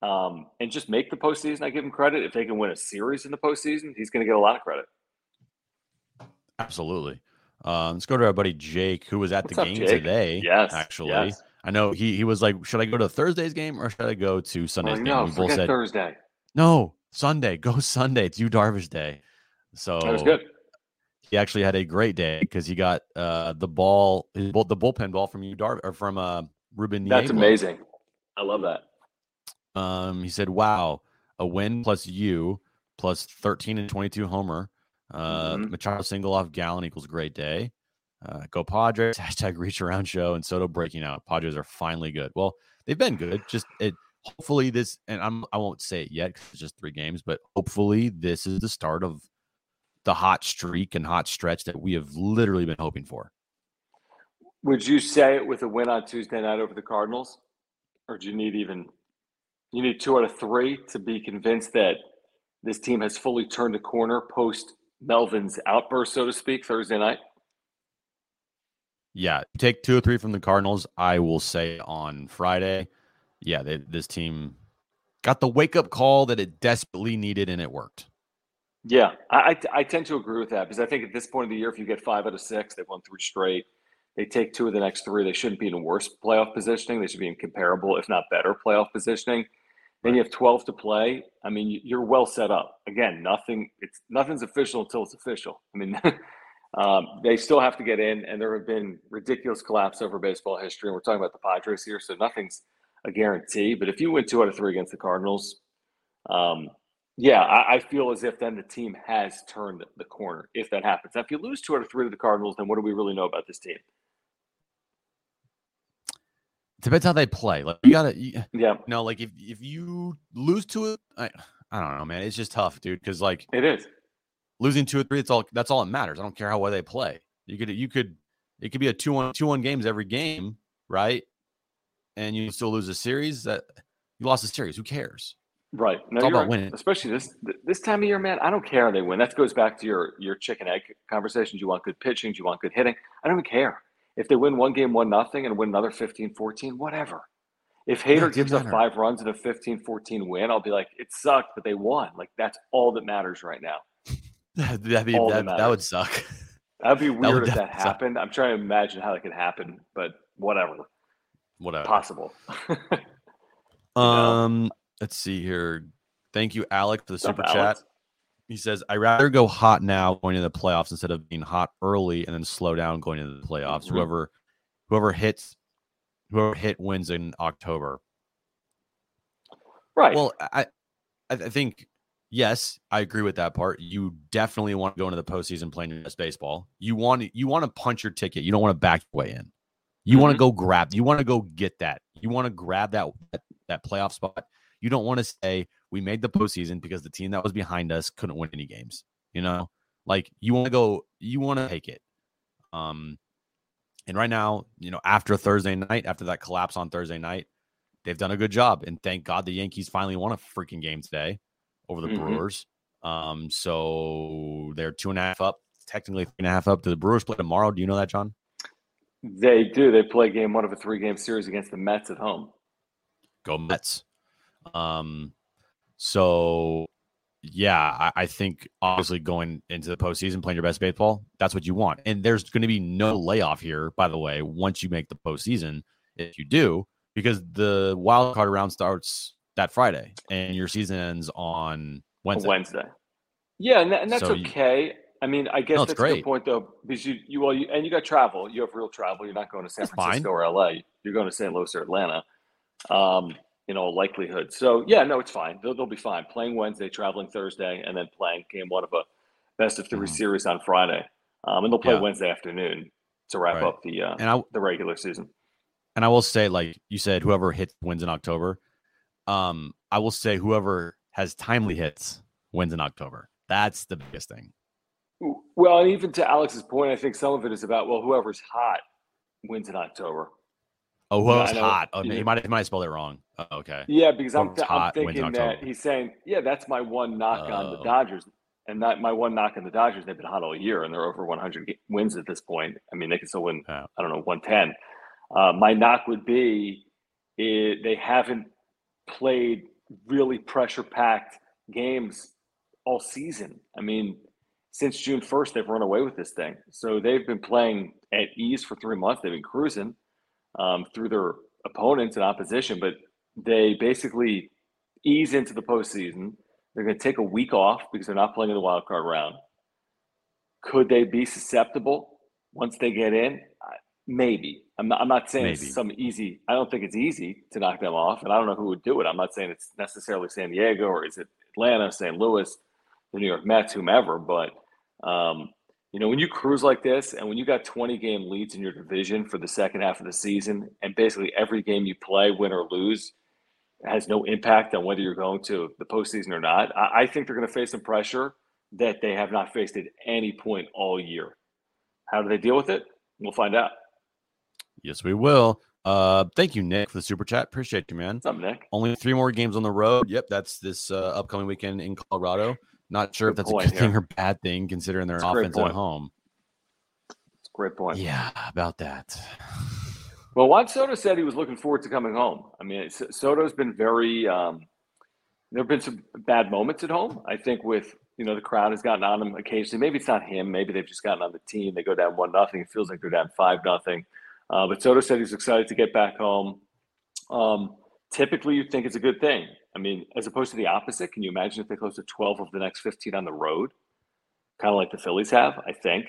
um, and just make the postseason, I give him credit. If they can win a series in the postseason, he's going to get a lot of credit. Absolutely. Um, let's go to our buddy Jake, who was at What's the game today. Yes, actually, yes. I know he he was like, should I go to Thursday's game or should I go to Sunday's Oh, game? no, we both said Thursday. no, Sunday. Go Sunday. It's Yu Darvish Day. So That was good. he actually had a great day because he got uh the ball, his the bullpen ball from Yu Darvish or from uh Ruben. That's Niebla. amazing. I love that. Um, he said, "Wow, a win plus you plus 13 and 22 homer. Uh, Mhm. Machado single off Gallen equals great day. Uh, go Padres. Hashtag reach around show and Soto breaking out. Padres are finally good. Well, they've been good. Just it. Hopefully this, and I'm I won't say it yet 'cause it's just three games, but hopefully this is the start of the hot streak and hot stretch that we have literally been hoping for. Would you say it with a win on Tuesday night over the Cardinals, or do you need even you need two out of three to be convinced that this team has fully turned the corner post Melvin's outburst, so to speak, Thursday night? Yeah, take two or three from the Cardinals. I will say on Friday, yeah, they, this team got the wake up call that it desperately needed, and it worked. Yeah, I, I, I tend to agree with that because I think at this point of the year, if you get five out of six, they've won three straight. They take two of the next three. They shouldn't be in worse playoff positioning. They should be in comparable, if not better, playoff positioning. Then you have 12 to play. I mean, you- you're well set up. Again, nothing. It's nothing's official until it's official. I mean, um, they still have to get in, and there have been ridiculous collapse over baseball history. And we're talking about the Padres here, so nothing's a guarantee. But if you win two out of three against the Cardinals, um, yeah, I, I feel as if then the team has turned the corner. If that happens, now, if you lose two out of three to the Cardinals, then what do we really know about this team? Depends how they play. Like you gotta, you, Yeah, No, like if if you lose to it, I, I don't know, man. It's just tough, dude. Because like it is. Losing two or three, it's all that's all that matters. I don't care how well they play. You could you could it could be a two one two one games every game, right? And you still lose a series. That you lost a series. Who cares? Right. No, It's all about right. winning. Especially this this time of year, man. I don't care how they win. That goes back to your your chicken egg conversations. You want good pitching. You want good hitting. I don't even care if they win one game one nothing and win another 15-14, whatever. If Hader gives up five runs and a 15-14 win, I'll be like, it sucked, but they won. Like that's all that matters right now. That'd be, that, that that would suck. That'd be weird if that definitely suck. happened. I'm trying to imagine how that could happen, but whatever. Whatever. Possible. know? Um, let's see here. Thank you, Alec, for the super chat. He says, "I rather go hot now going into the playoffs instead of being hot early and then slow down going into the playoffs. Mhm. Whoever, whoever hits, whoever hit wins in October. Right. Well, I I think yes, I agree with that part. You definitely want to go into the postseason playing your best baseball. You want to, you want to punch your ticket. You don't want to back your way in. You want to go grab. You want to go get that. You want to grab that, that that playoff spot. You don't want to say we made the postseason because the team that was behind us couldn't win any games. You know, like you want to go. You want to take it. Um, and right now, you know, after Thursday night, after that collapse on Thursday night, they've done a good job. And thank God the Yankees finally won a freaking game today over the Mhm. Brewers. Um, so they're two and a half up, technically three and a half up. Do the Brewers play tomorrow? Do you know that, John? They do. They play game one of a three game series against the Mets at home. Go Mets. Um, so yeah, I, I, think obviously going into the postseason, playing your best baseball, that's what you want. And there's going to be no layoff here, by the way, once you make the postseason, if you do, because the wild card round starts that Friday and your season ends on Wednesday. Wednesday. Yeah, and, that, and that's so okay. You, I mean, I guess no, that's a good point though, because you you well, you, and you got travel. You have real travel. You're not going to San that's Francisco fine. or LA. You're going to St. Louis or Atlanta. Um, in all likelihood. So yeah, no, it's fine. They'll, they'll be fine. Playing Wednesday, traveling Thursday, and then playing game one of a best of 3 mm-hmm. series on Friday. Um, and they'll play yeah. Wednesday afternoon to wrap right. up the uh, and I, the regular season. And I will say, like you said, whoever hits wins in October. Um, I will say whoever has timely hits wins in October. That's the biggest thing. Well, and even to Alex's point, I think some of it is about well, whoever's hot wins in October. Oh, whoever's yeah, hot. Oh, he might he might have spelled it wrong. Oh, okay. Yeah, because I'm, th- I'm thinking that he's saying, yeah, that's my one knock on the oh. Dodgers, and not my one knock on the Dodgers. They've been hot all year, and they're over 100 wins at this point. I mean, they can still win. Yeah. I don't know 110. Uh, my knock would be it, they haven't played really pressure packed games all season. I mean, since June 1st, they've run away with this thing. So they've been playing at ease for three months. They've been cruising um, through their opponents and opposition, but they basically ease into the postseason. They're going to take a week off because they're not playing in the wild card round. Could they be susceptible once they get in? Maybe. I'm not, I'm not saying Maybe. it's some easy. I don't think it's easy to knock them off, and I don't know who would do it. I'm not saying it's necessarily San Diego or is it Atlanta, St. Louis, the New York Mets, whomever. But um, you know, when you cruise like this, and when you got 20 game leads in your division for the second half of the season, and basically every game you play, win or lose, has no impact on whether you're going to the postseason or not. I, I think they're going to face some pressure that they have not faced at any point all year. How do they deal with it? We'll find out. Yes, we will. Uh, thank you, Nick, for the super chat. Appreciate you, man. What's up, Nick? Only three more games on the road. Yep, that's this uh, upcoming weekend in Colorado. Not sure good if that's a good here. thing or bad thing, considering their offense at home. It's a great point. Yeah, about that. Well, Juan Soto said he was looking forward to coming home. I mean, Soto's been very. Um, there have been some bad moments at home. I think with you know the crowd has gotten on him occasionally. Maybe it's not him. Maybe they've just gotten on the team. They go down one nothing. It feels like they're down five nothing. Uh, but Soto said he's excited to get back home. Um, typically, you think it's a good thing. I mean, as opposed to the opposite. Can you imagine if they close to twelve of the next fifteen on the road, kind of like the Phillies have? I think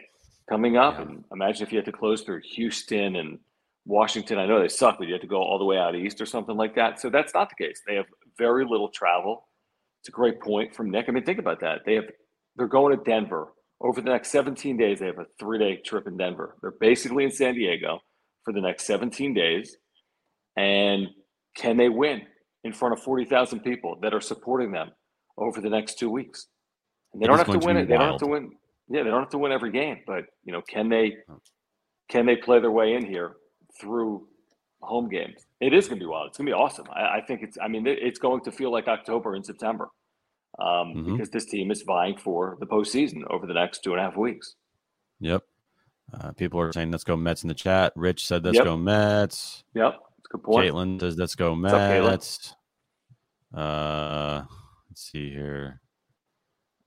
coming up. Yeah. And imagine if you had to close through Houston and Washington, I know they suck, but you have to go all the way out east or something like that. So that's not the case. They have very little travel. It's a great point from Nick. I mean, think about that. They have they're going to Denver over the next 17 days. They have a three day trip in Denver. They're basically in San Diego for the next 17 days. And can they win in front of 40,000 people that are supporting them over the next two weeks? And they don't have to win it. They don't have to win. Yeah, they don't have to win every game, but you know, can they can they play their way in here through home games. It is going to be wild. It's going to be awesome. I, I think it's. I mean, it's going to feel like October and September um, mm-hmm. because this team is vying for the postseason over the next two and a half weeks. Yep. Uh, people are saying let's go Mets in the chat. Rich said let's yep. go Mets. Yep, that's good point. Caitlin says let's go Mets. uh, let's see here.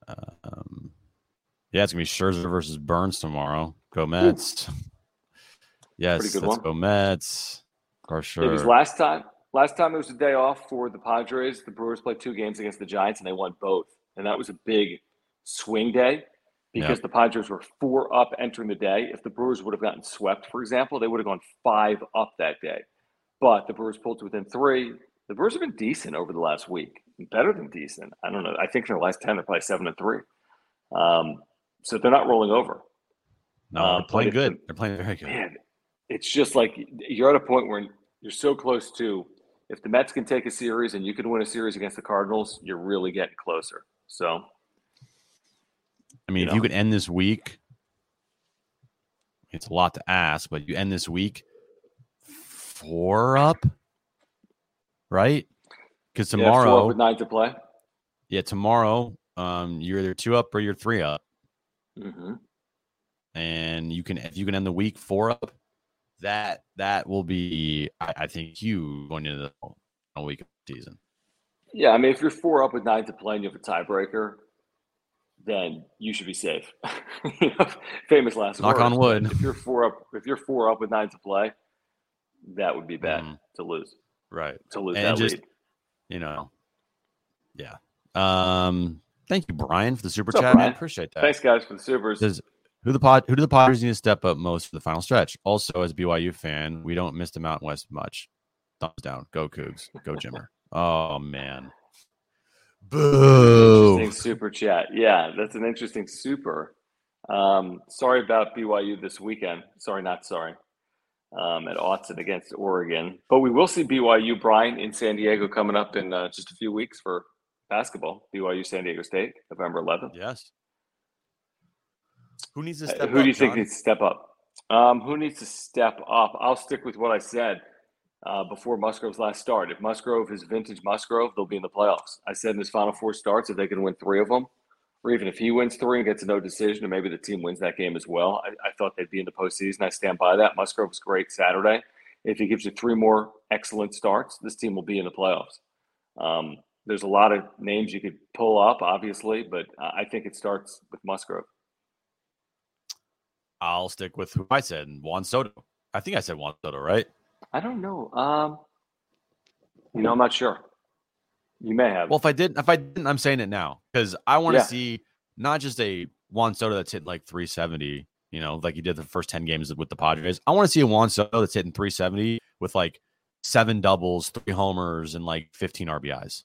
Um, yeah, it's gonna be Scherzer versus Burnes tomorrow. Go Mets. Ooh. Yes, let's one. go Mets. For sure. It was last time. Last time it was a day off for the Padres. The Brewers played two games against the Giants and they won both. And that was a big swing day because yep. the Padres were four up entering the day. If the Brewers would have gotten swept, for example, they would have gone five up that day. But the Brewers pulled to within three. The Brewers have been decent over the last week, better than decent. I don't know. I think in the last ten, they're probably seven and three. Um, so they're not rolling over. No, they're um, playing good. they're playing very good. Man, it's just like you're at a point where you're so close to if the Mets can take a series and you can win a series against the Cardinals, you're really getting closer. So, I mean, you if know. you could end this week, it's a lot to ask, but you end this week four up, right? Because tomorrow, yeah, with nine to play. Yeah, tomorrow, um, you're either two up or you're three up, mm-hmm. and you can if you can end the week four up, that that will be, I, I think, huge going into the week of the season. Yeah, I mean, if you're four up with nine to play and you have a tiebreaker, then you should be safe. famous last Knock words. on wood. If you're four up, if you're four up with nine to play, that would be bad Mhm. to lose. Right. To lose And that just- lead. You know. Yeah. Um. Thank you, Brian, for the super What's chat. Man, Brian? appreciate that. Thanks, guys, for the supers. Does who the pod who do the Padres need to step up most for the final stretch? Also, as a BYU fan, we don't miss the Mountain West much. Thumbs down. Go Cougs. Go Jimmer. oh man. Boo. Interesting super chat. Yeah, that's an interesting super. Um, sorry about BYU this weekend. Sorry, not sorry. Um, at Autzen against Oregon, but we will see BYU Brian in San Diego coming up in uh, just a few weeks for basketball. BYU San Diego State, November 11th. Yes. Who needs to Uh, step who up? do you think needs to step up? Um, who needs to step up? I'll stick with what I said uh, before Musgrove's last start. If Musgrove is vintage Musgrove, they'll be in the playoffs. I said in his final four starts, if they can win three of them, or even if he wins three and gets a no decision, and maybe the team wins that game as well, I, I thought they'd be in the postseason. I stand by that. Musgrove was great Saturday. If he gives you three more excellent starts, this team will be in the playoffs. Um, there's a lot of names you could pull up, obviously, but I think it starts with Musgrove. I'll stick with who I said, Juan Soto. I think I said Juan Soto, right? I don't know. Um, you know, I'm not sure. You may have. Well, if I didn't, if I didn't, I'm saying it now because I want to Yeah. see not just a Juan Soto that's hit like 370, you know, like he did the first 10 games with the Padres. I want to see a Juan Soto that's hitting 370 with like seven doubles, three homers, and like 15 RBIs.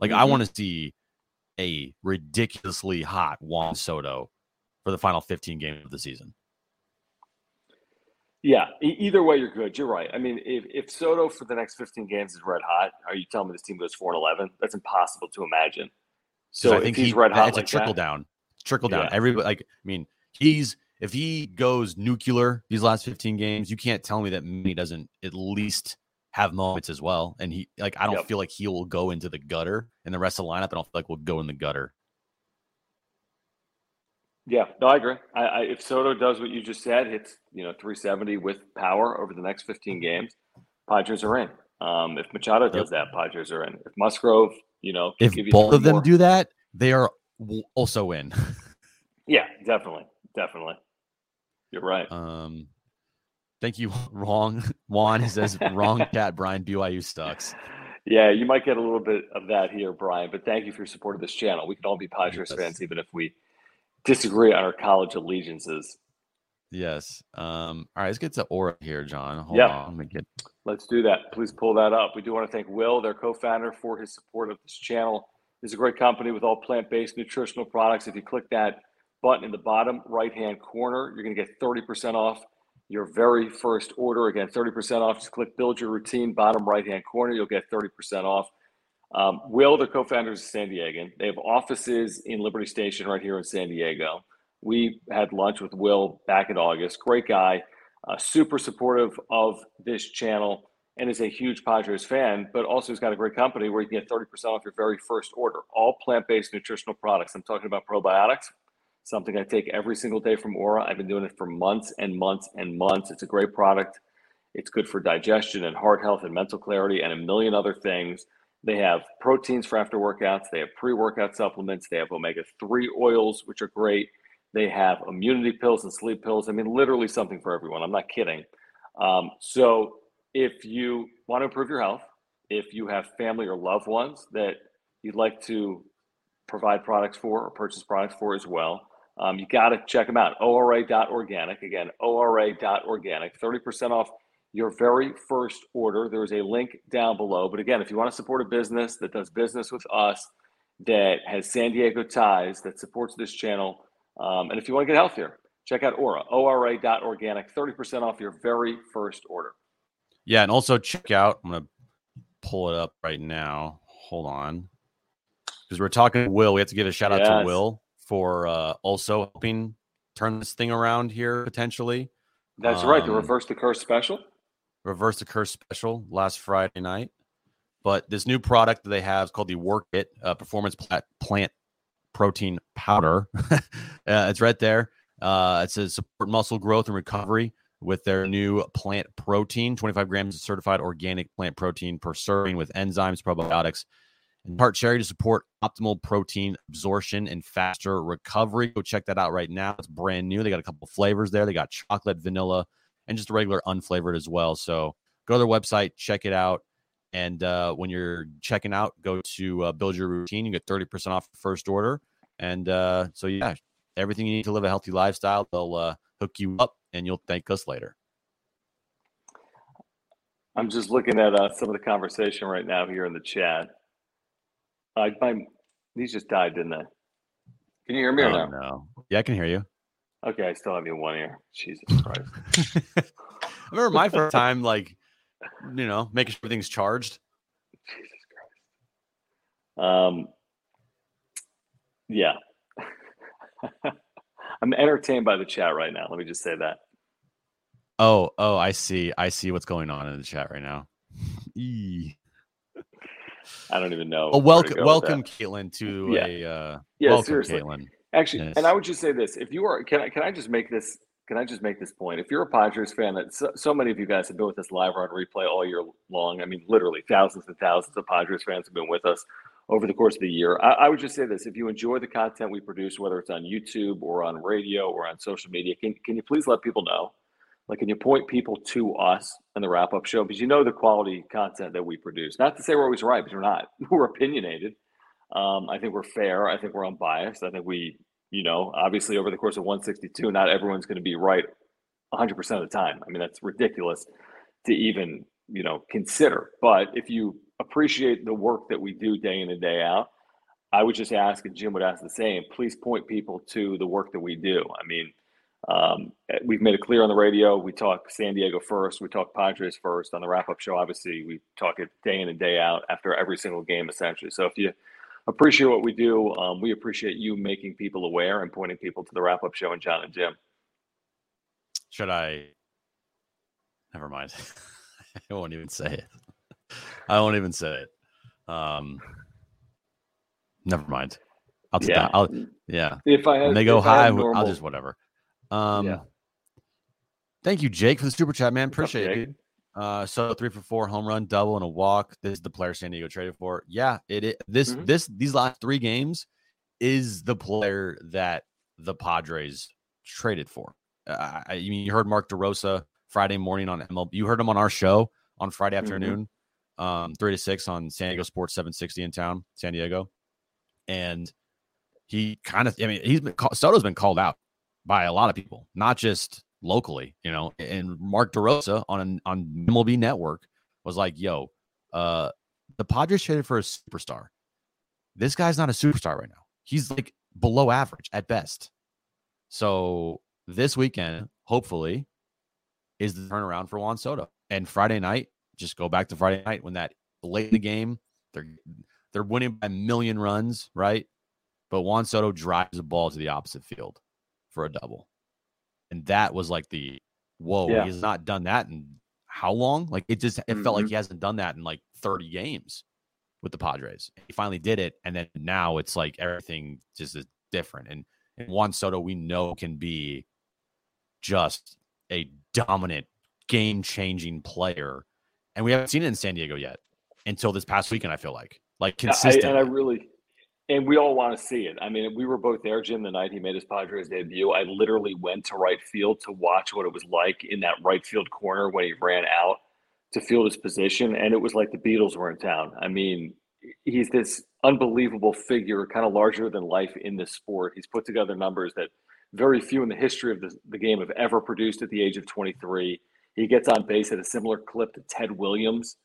Like I Mhm. want to see a ridiculously hot Juan Soto for the final 15 games of the season. Yeah. Either way, you're good. You're right. I mean, if, if Soto for the next 15 games is red hot, are you telling me this team goes four and 11? That's impossible to imagine. So I think he's he, red hot it's like a trickle that, down, trickle down. Yeah. Everybody, like, I mean, he's if he goes nuclear these last 15 games, you can't tell me that he doesn't at least have moments as well. And he, like, I don't Yep. feel like he will go into the gutter, and the rest of the lineup, I don't feel like we'll go in the gutter. Yeah, no, I agree. I, I, if Soto does what you just said, hits you know 370 with power over the next 15 games, Padres are in. Um, if Machado does that, Padres are in. If Musgrove, you know, can If give you both of them more- do that, they are also in. yeah, definitely, definitely. You're right. um, thank you, wrong Juan. He says wrong cat. Brian BYU sucks. Yeah, you might get a little bit of that here, Brian. But thank you for your support of this channel. We can all be Padres Yes. fans, even if we disagree on our college allegiances. Yes. Um. All right. Let's get to Ora here, John. Hold Yeah. on. Let get Let's do that. Please pull that up. We do want to thank Will, their co-founder, for his support of this channel. This is a great company with all plant-based nutritional products. If you click that button in the bottom right-hand corner, you're going to get 30% off your very first order. Again, 30% off. Just click Build Your Routine, bottom right-hand corner. You'll get 30% off. Um, Will, their co-founders, is San Diegan. They have offices in Liberty Station right here in San Diego. We had lunch with Will back in August. Great guy uh, super supportive of this channel and is a huge Padres fan, but also has got a great company where you can get 30% off your very first order. All plant based nutritional products. I'm talking about probiotics, something I take every single day from Ora. I've been doing it for months and months and months. It's a great product. It's good for digestion and heart health and mental clarity and a million other things. They have proteins for after workouts, they have pre workout supplements, they have omega 3 oils, which are great. They have immunity pills and sleep pills. I mean, literally something for everyone. I'm not kidding. Um, so, if you want to improve your health, if you have family or loved ones that you'd like to provide products for or purchase products for as well, um, you got to check them out. ORA.organic. Again, ORA.organic. 30% off your very first order. There is a link down below. But again, if you want to support a business that does business with us, that has San Diego ties, that supports this channel, um, and if you want to get healthier, check out Ora, ORA.organic, 30% off your very first order. Yeah, and also check out. I'm gonna pull it up right now. Hold on, because we're talking to Will. We have to give a shout out to Will for uh, also helping turn this thing around here potentially. That's right, the Um, reverse the curse special. Reverse the curse special last Friday night. But this new product that they have is called the Work It uh, Performance Plant, Plant Protein Powder. uh, it's right there. Uh, it says support muscle growth and recovery. with their new plant protein, 25 grams of certified organic plant protein per serving with enzymes, probiotics, and tart cherry to support optimal protein absorption and faster recovery. Go check that out right now. It's brand new. They got a couple flavors there. They got chocolate, vanilla, and just regular unflavored as well. So go to their website, check it out. And uh, when you're checking out, go to uh, build your routine. You get 30% off the first order. And uh, so, yeah, everything you need to live a healthy lifestyle, they'll uh, hook you up and you'll thank us later. I'm just looking at uh, some of the conversation right now here in the chat. I, my, these just died, didn't they? Can you hear me or Oh, no? no. Yeah, I can hear you. Okay, I still have you in one ear. Jesus Christ. I remember my first time, like, you know, making sure everything's charged. Jesus Christ. Um, yeah. I'm entertained by the chat right now. Let me just say that. Oh, oh, I see. I see what's going on in the chat right now. Eee. I don't even know. Welcome, welcome. Caitlin, to Yeah. a uh, Yeah, welcome, seriously. Caitlin. Actually, Yes. and I would just say this: if you are, can I can I just make this? Can I just make this point? If you're a Padres fan, that so, so many of you guys have been with us live or on replay all year long. I mean, literally thousands and thousands of Padres fans have been with us over the course of the year. I, I would just say this: if you enjoy the content we produce, whether it's on YouTube or on radio or on social media, can can you please let people know? Like, can you point people to us in the wrap up show? Because you know the quality content that we produce. Not to say we're always right, because we're not. We're opinionated. Um, I think we're fair. I think we're unbiased. I think we, you know, obviously over the course of 162, not everyone's going to be right 100% of the time. I mean, that's ridiculous to even, you know, consider. But if you appreciate the work that we do day in and day out, I would just ask, and Jim would ask the same, please point people to the work that we do. I mean, um, we've made it clear on the radio. We talk San Diego first. We talk Padres first. On the wrap up show, obviously, we talk it day in and day out after every single game, essentially. So if you appreciate what we do, um, we appreciate you making people aware and pointing people to the wrap up show and John and Jim. Should I? Never mind. I won't even say it. I won't even say it. Um, never mind. I'll just, Yeah. I'll, yeah. If I had, When they go if I had high, normal, I'll just whatever. Um, Yeah. thank you, Jake, for the super chat, man. Up, Appreciate it. Uh, so three for four, home run, double, and a walk. This is the player San Diego traded for. Yeah, it, it this Mhm. this these last three games is the player that the Padres traded for. Uh, I, mean you heard Mark DeRosa Friday morning on MLB. You heard him on our show on Friday Mhm. afternoon, um, three to six on San Diego Sports 760 in town, San Diego, and he kind of. I mean, he's been Soto's been called out by a lot of people, not just locally, you know. And Mark DeRosa on on MLB Network was like, "Yo, uh, the Padres traded for a superstar. This guy's not a superstar right now. He's like below average at best. So this weekend, hopefully, is the turnaround for Juan Soto. And Friday night, just go back to Friday night when that late in the game, they're they're winning by a million runs, right? But Juan Soto drives the ball to the opposite field for a double. And that was like the whoa, Yeah. he's not done that in how long? Like it just it felt like Mhm. he hasn't done that in like 30 games with the Padres. He finally did it, and then now it's like everything just is different. And and Juan Soto, we know can be just a dominant, game changing player, and we haven't seen it in San Diego yet until this past weekend. I feel like like consistent. and I really, and we all want to see it. I mean, we were both there, Jim, the night he made his Padres debut. I literally went to right field to watch what it was like in that right field corner when he ran out to field his position, and it was like the Beatles were in town. I mean, he's this unbelievable figure, kind of larger than life in this sport. He's put together numbers that very few in the history of the, the game have ever produced at the age of 23. He gets on base at a similar clip to Ted Williams.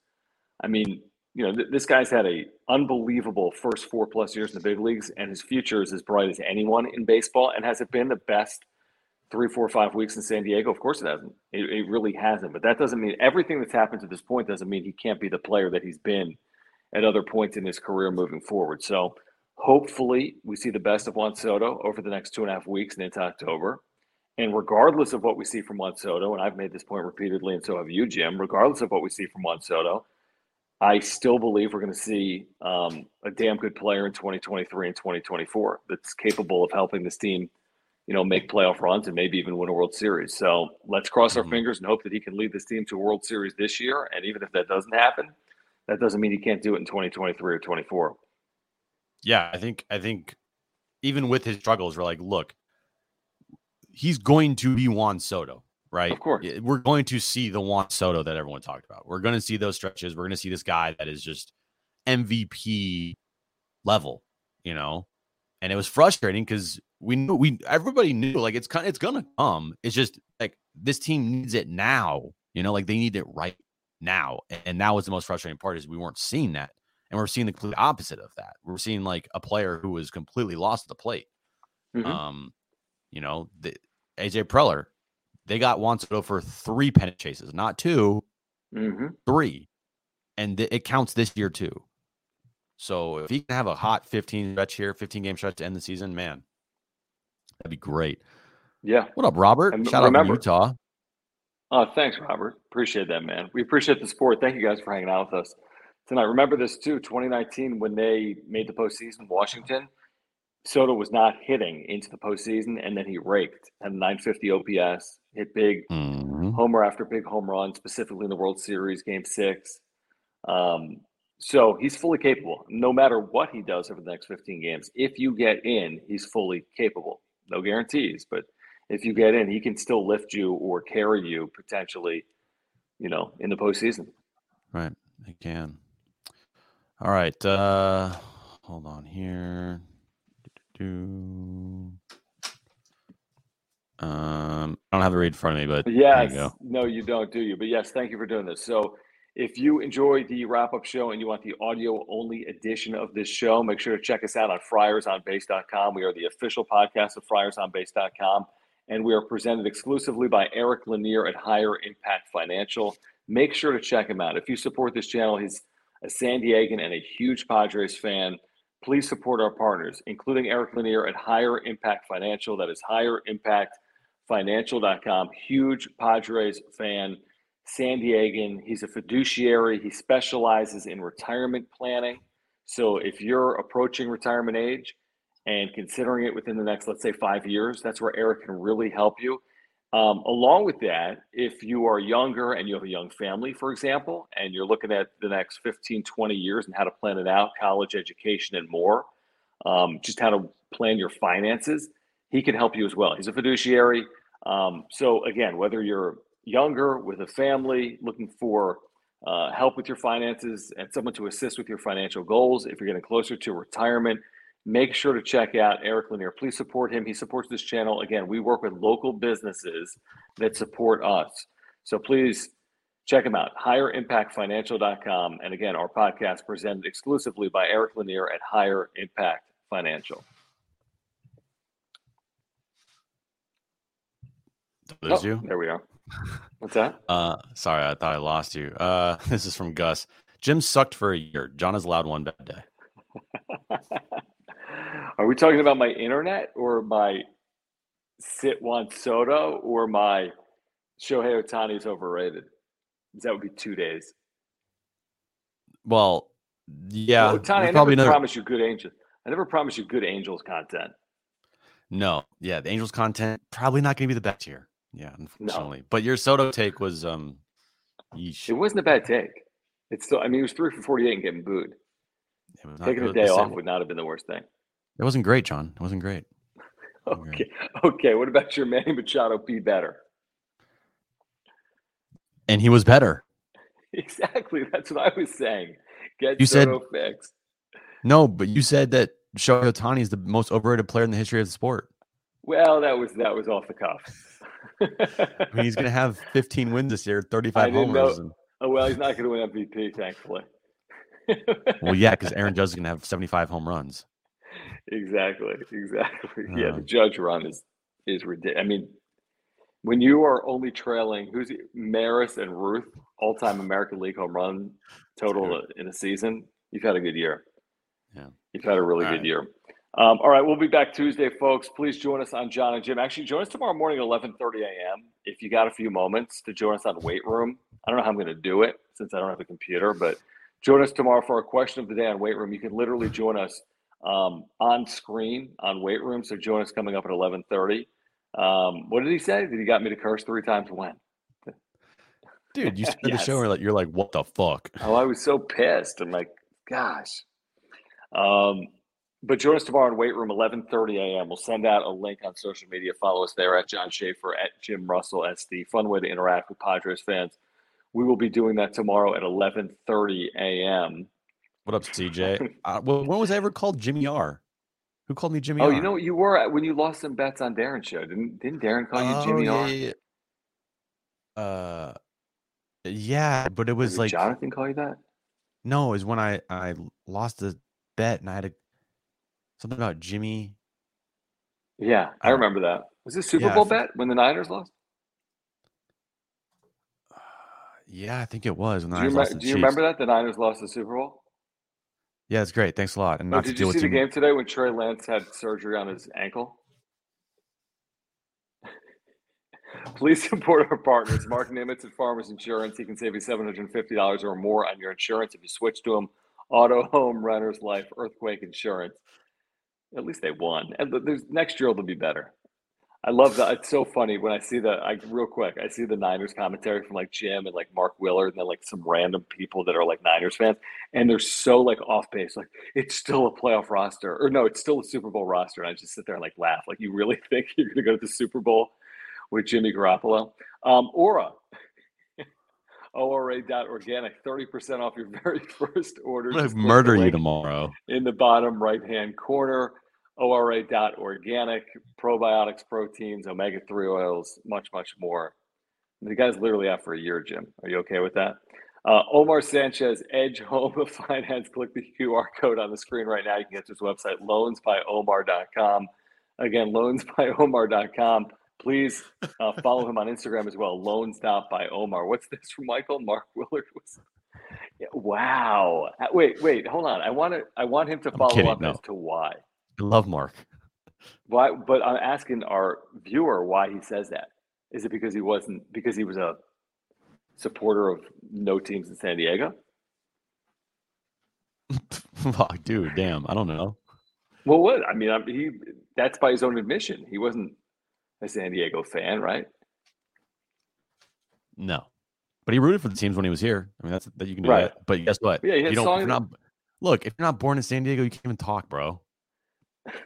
I mean, you know, th- this guy's had a unbelievable first four plus years in the big leagues, and his future is as bright as anyone in baseball. And has it been the best three, four, five weeks in San Diego? Of course it hasn't. It, it really hasn't. But that doesn't mean everything that's happened to this point doesn't mean he can't be the player that he's been at other points in his career moving forward. So hopefully we see the best of Juan Soto over the next two and a half weeks and into October. And regardless of what we see from Juan Soto, and I've made this point repeatedly, and so have you, Jim, regardless of what we see from Juan Soto, I still believe we're going to see um, a damn good player in 2023 and 2024 that's capable of helping this team you know, make playoff runs and maybe even win a World Series. So let's cross our Mhm. fingers and hope that he can lead this team to a World Series this year. And even if that doesn't happen, that doesn't mean he can't do it in 2023 or 24. Yeah, I think I think even with his struggles, we're like, look, he's going to be Juan Soto, right? Of course. We're going to see the Juan Soto that everyone talked about. We're going to see those stretches. We're going to see this guy that is just MVP level, you know. And it was frustrating because we knew we everybody knew like it's kind it's gonna come. It's just like this team needs it now, you know, like they need it right now. And that was the most frustrating part is we weren't seeing that. And we're seeing the complete opposite of that. We're seeing like a player who was completely lost at the plate. Mhm. Um, you know, the AJ Preller, they got Juan Soto for three pennant chases, not two, hmm three, and th- it counts this year too. So if he can have a hot 15 stretch here, 15 game stretch to end the season, man, that'd be great. Yeah. What up, Robert? And Shout out remember- from Utah. Oh, thanks, Robert. Appreciate that, man. We appreciate the support. Thank you guys for hanging out with us tonight. Remember this too 2019, when they made the postseason, Washington, Soto was not hitting into the postseason, and then he raked at 950 OPS, hit big Mhm. homer after big home run, specifically in the World Series, game six. Um, so he's fully capable, no matter what he does over the next 15 games. If you get in, he's fully capable. No guarantees, but if you get in, he can still lift you or carry you potentially, you know, in the postseason. Right. They can. All right. Uh hold on here. Do-do-do. Um I don't have the read in front of me, but Yes. you. No, you don't, do you? But yes, thank you for doing this. So if you enjoy the wrap up show and you want the audio only edition of this show, make sure to check us out on friarsonbase.com. We are the official podcast of friarsonbase.com, and we are presented exclusively by Eric Lanier at Higher Impact Financial. Make sure to check him out. If you support this channel, he's a San Diegan and a huge Padres fan. Please support our partners, including Eric Lanier at Higher Impact Financial. That is Higher Impact financial.com. Huge Padres fan, San Diegan. He's a fiduciary. He specializes in retirement planning. So if you're approaching retirement age and considering it within the next, let's say, five years, that's where Eric can really help you. Um, along with that, if you are younger and you have a young family, for example, and you're looking at the next 15, 20 years and how to plan it out, college education and more, um, just how to plan your finances, he can help you as well. He's a fiduciary. Um, so again, whether you're younger with a family looking for uh, help with your finances and someone to assist with your financial goals, if you're getting closer to retirement, make sure to check out Eric Lanier. Please support him. He supports this channel. Again, we work with local businesses that support us. So please check him out, higherimpactfinancial.com. And again, our podcast presented exclusively by Eric Lanier at Higher Impact Financial. There's Oh, you. There we are. What's that? Uh sorry, I thought I lost you. Uh this is from Gus. Jim sucked for a year. John has allowed one bad day. Are we talking about my internet or my sit Juan Soto or my Shohei Ohtani is overrated? That would be two days. Well, yeah. Well, Ohtani, I there's never probably another promised you good angels. I never promised you good Angels content. No, yeah, the Angels content probably not going to be the best here. Yeah, unfortunately. But your Soto take was um, yeesh. It wasn't a bad take. It's still. I mean, it was three for forty-eight and getting booed. It was not Taking a day off would not have been the worst thing. It wasn't great, John. It wasn't great. Okay. Okay. What about your Manny Machado? Be better. And he was better. Exactly. That's what I was saying. Get You said- fixed. No, but you said that Shohei Ohtani is the most overrated player in the history of the sport. Well, that was that was off the cuff. I mean, he's going to have 15 wins this year, 35 homers. And, oh well, he's not going to win MVP, thankfully. well, yeah, because Aaron Judge is going to have 75 home runs. Exactly, exactly. yeah, the Uh, Judge run is is ridiculous. I mean, when you are only trailing who's? Maris and Ruth, all time American League home run total in a season, you've had a good year. Yeah. You've had a really All good right. year. Um, all right, we'll be back Tuesday, folks. Please join us on John and Jim. Actually, join us tomorrow morning at 11:30 a.m. If you got a few moments to join us on Weight Room. I don't know how I'm going to do it since I don't have a computer, but join us tomorrow for our question of the day on Weight Room. You can literally join us um, on screen on Weight Room. So join us coming up at 11:30. Um, what did he say? Did he got me to curse three times? When? Dude, you started Yes. the show and you're like, what the fuck? Oh, I was so pissed. I'm like, gosh. Um, but join us tomorrow in weight room, 11:30 a.m. We'll send out a link on social media. Follow us there at John Schaefer at Jim Russell SD. Fun way to interact with Padres fans. We will be doing that tomorrow at 11:30 a.m. What up, CJ? uh, well, when was I ever called Jimmy R? Who called me Jimmy Oh, R? you know what you were when you lost some bets on Darren's show. Didn't didn't Darren call you Oh, Jimmy yeah, R? yeah, yeah. Uh, yeah, but it was Did like Jonathan call you that? no, it was when I I lost the bet and I had a, something about Jimmy. Yeah, I Uh, remember that. Was this Super yeah, Bowl bet when the Niners lost? Yeah, I think it was when Do you, lost the do you remember that the Niners lost the Super Bowl? Yeah, it's great. Thanks a lot. And Oh, not to did deal you see with the game today when Trey Lance had surgery on his ankle? Please support our partners. Mark Nimitz at Farmers Insurance. He can save you $750 or more on your insurance if you switch to him. Auto, home, renters, life, earthquake insurance. At least they won. And there's, next year they'll be better. I love that. It's so funny when I see the, I, real quick, I see the Niners commentary from like Jim and like Mark Willard and then like some random people that are like Niners fans. And they're so like off base. Like, it's still a playoff roster. Or no, it's still a Super Bowl roster. And I just sit there and like laugh. Like, you really think you're going to go to the Super Bowl with Jimmy Garoppolo? Um, Ora. ORA.organic, 30% off your very first order. I'm gonna click the murder you tomorrow. in the bottom right hand corner. ORA.organic, probiotics, proteins, omega 3 oils, much, much more. The guy's literally out for a year, Jim. Are you okay with that? Uh, Omar Sanchez, Edge Home of Finance. Click the QR code on the screen right now. You can get to his website, loansbyomar.com. Again, loansbyomar.com. Please uh, follow him on Instagram as well, loans by Omar. What's this from Michael? Mark Willard was. Yeah, wow. Uh, Wait, wait, hold on. I want to. I want him to follow kidding, up no. as to why. I love Mark. Why? But I'm asking our viewer why he says that. Is it because he wasn't because he was a supporter of no teams in San Diego? Fuck, dude, damn. I don't know. Well, what? I mean, I, he that's by his own admission. He wasn't a San Diego fan, right? No, but he rooted for the teams when he was here. I mean, that's that you can do Right. that. But guess what? Yeah, you don't. Not, look, if you're not born in San Diego, you can't even talk, bro.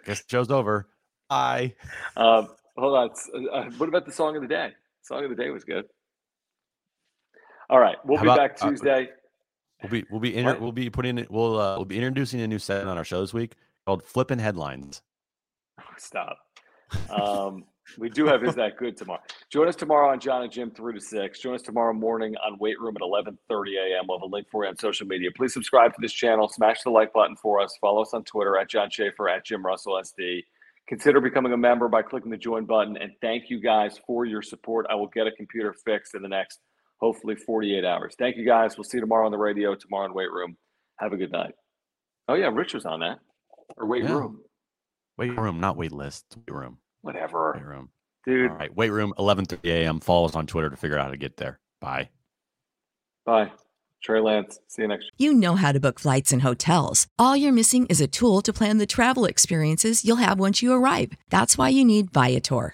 Guess the show's over. I. Um, hold on. Uh, what about the song of the day? Song of the day was good. All right, we'll How be about- back uh, Tuesday. We'll be we'll be inter- What? we'll be putting it. We'll uh, we'll be introducing a new segment on our show this week called "Flipping Headlines." Stop. Um, we do have Is That Good tomorrow. Join us tomorrow on John and Jim 3 to 6. Join us tomorrow morning on Weight Room at 11.30 a.m. We'll have a link for you on social media. Please subscribe to this channel. Smash the like button for us. Follow us on Twitter at John Schaefer, at Jim Russell SD. Consider becoming a member by clicking the join button. And thank you guys for your support. I will get a computer fixed in the next, hopefully, 48 hours. Thank you guys. We'll see you tomorrow on the radio, tomorrow in Weight Room. Have a good night. Oh, yeah, Rich was on that. Or Weight Yeah. Room. Weight room, not wait list. Weight room. Whatever. Weight room. Dude, All right. Weight room. 11:30 a.m. Follow us on Twitter to figure out how to get there. Bye. bye. Trey Lance. See you next You know how to book flights and hotels. All you're missing is a tool to plan the travel experiences you'll have once you arrive. That's why you need Viator.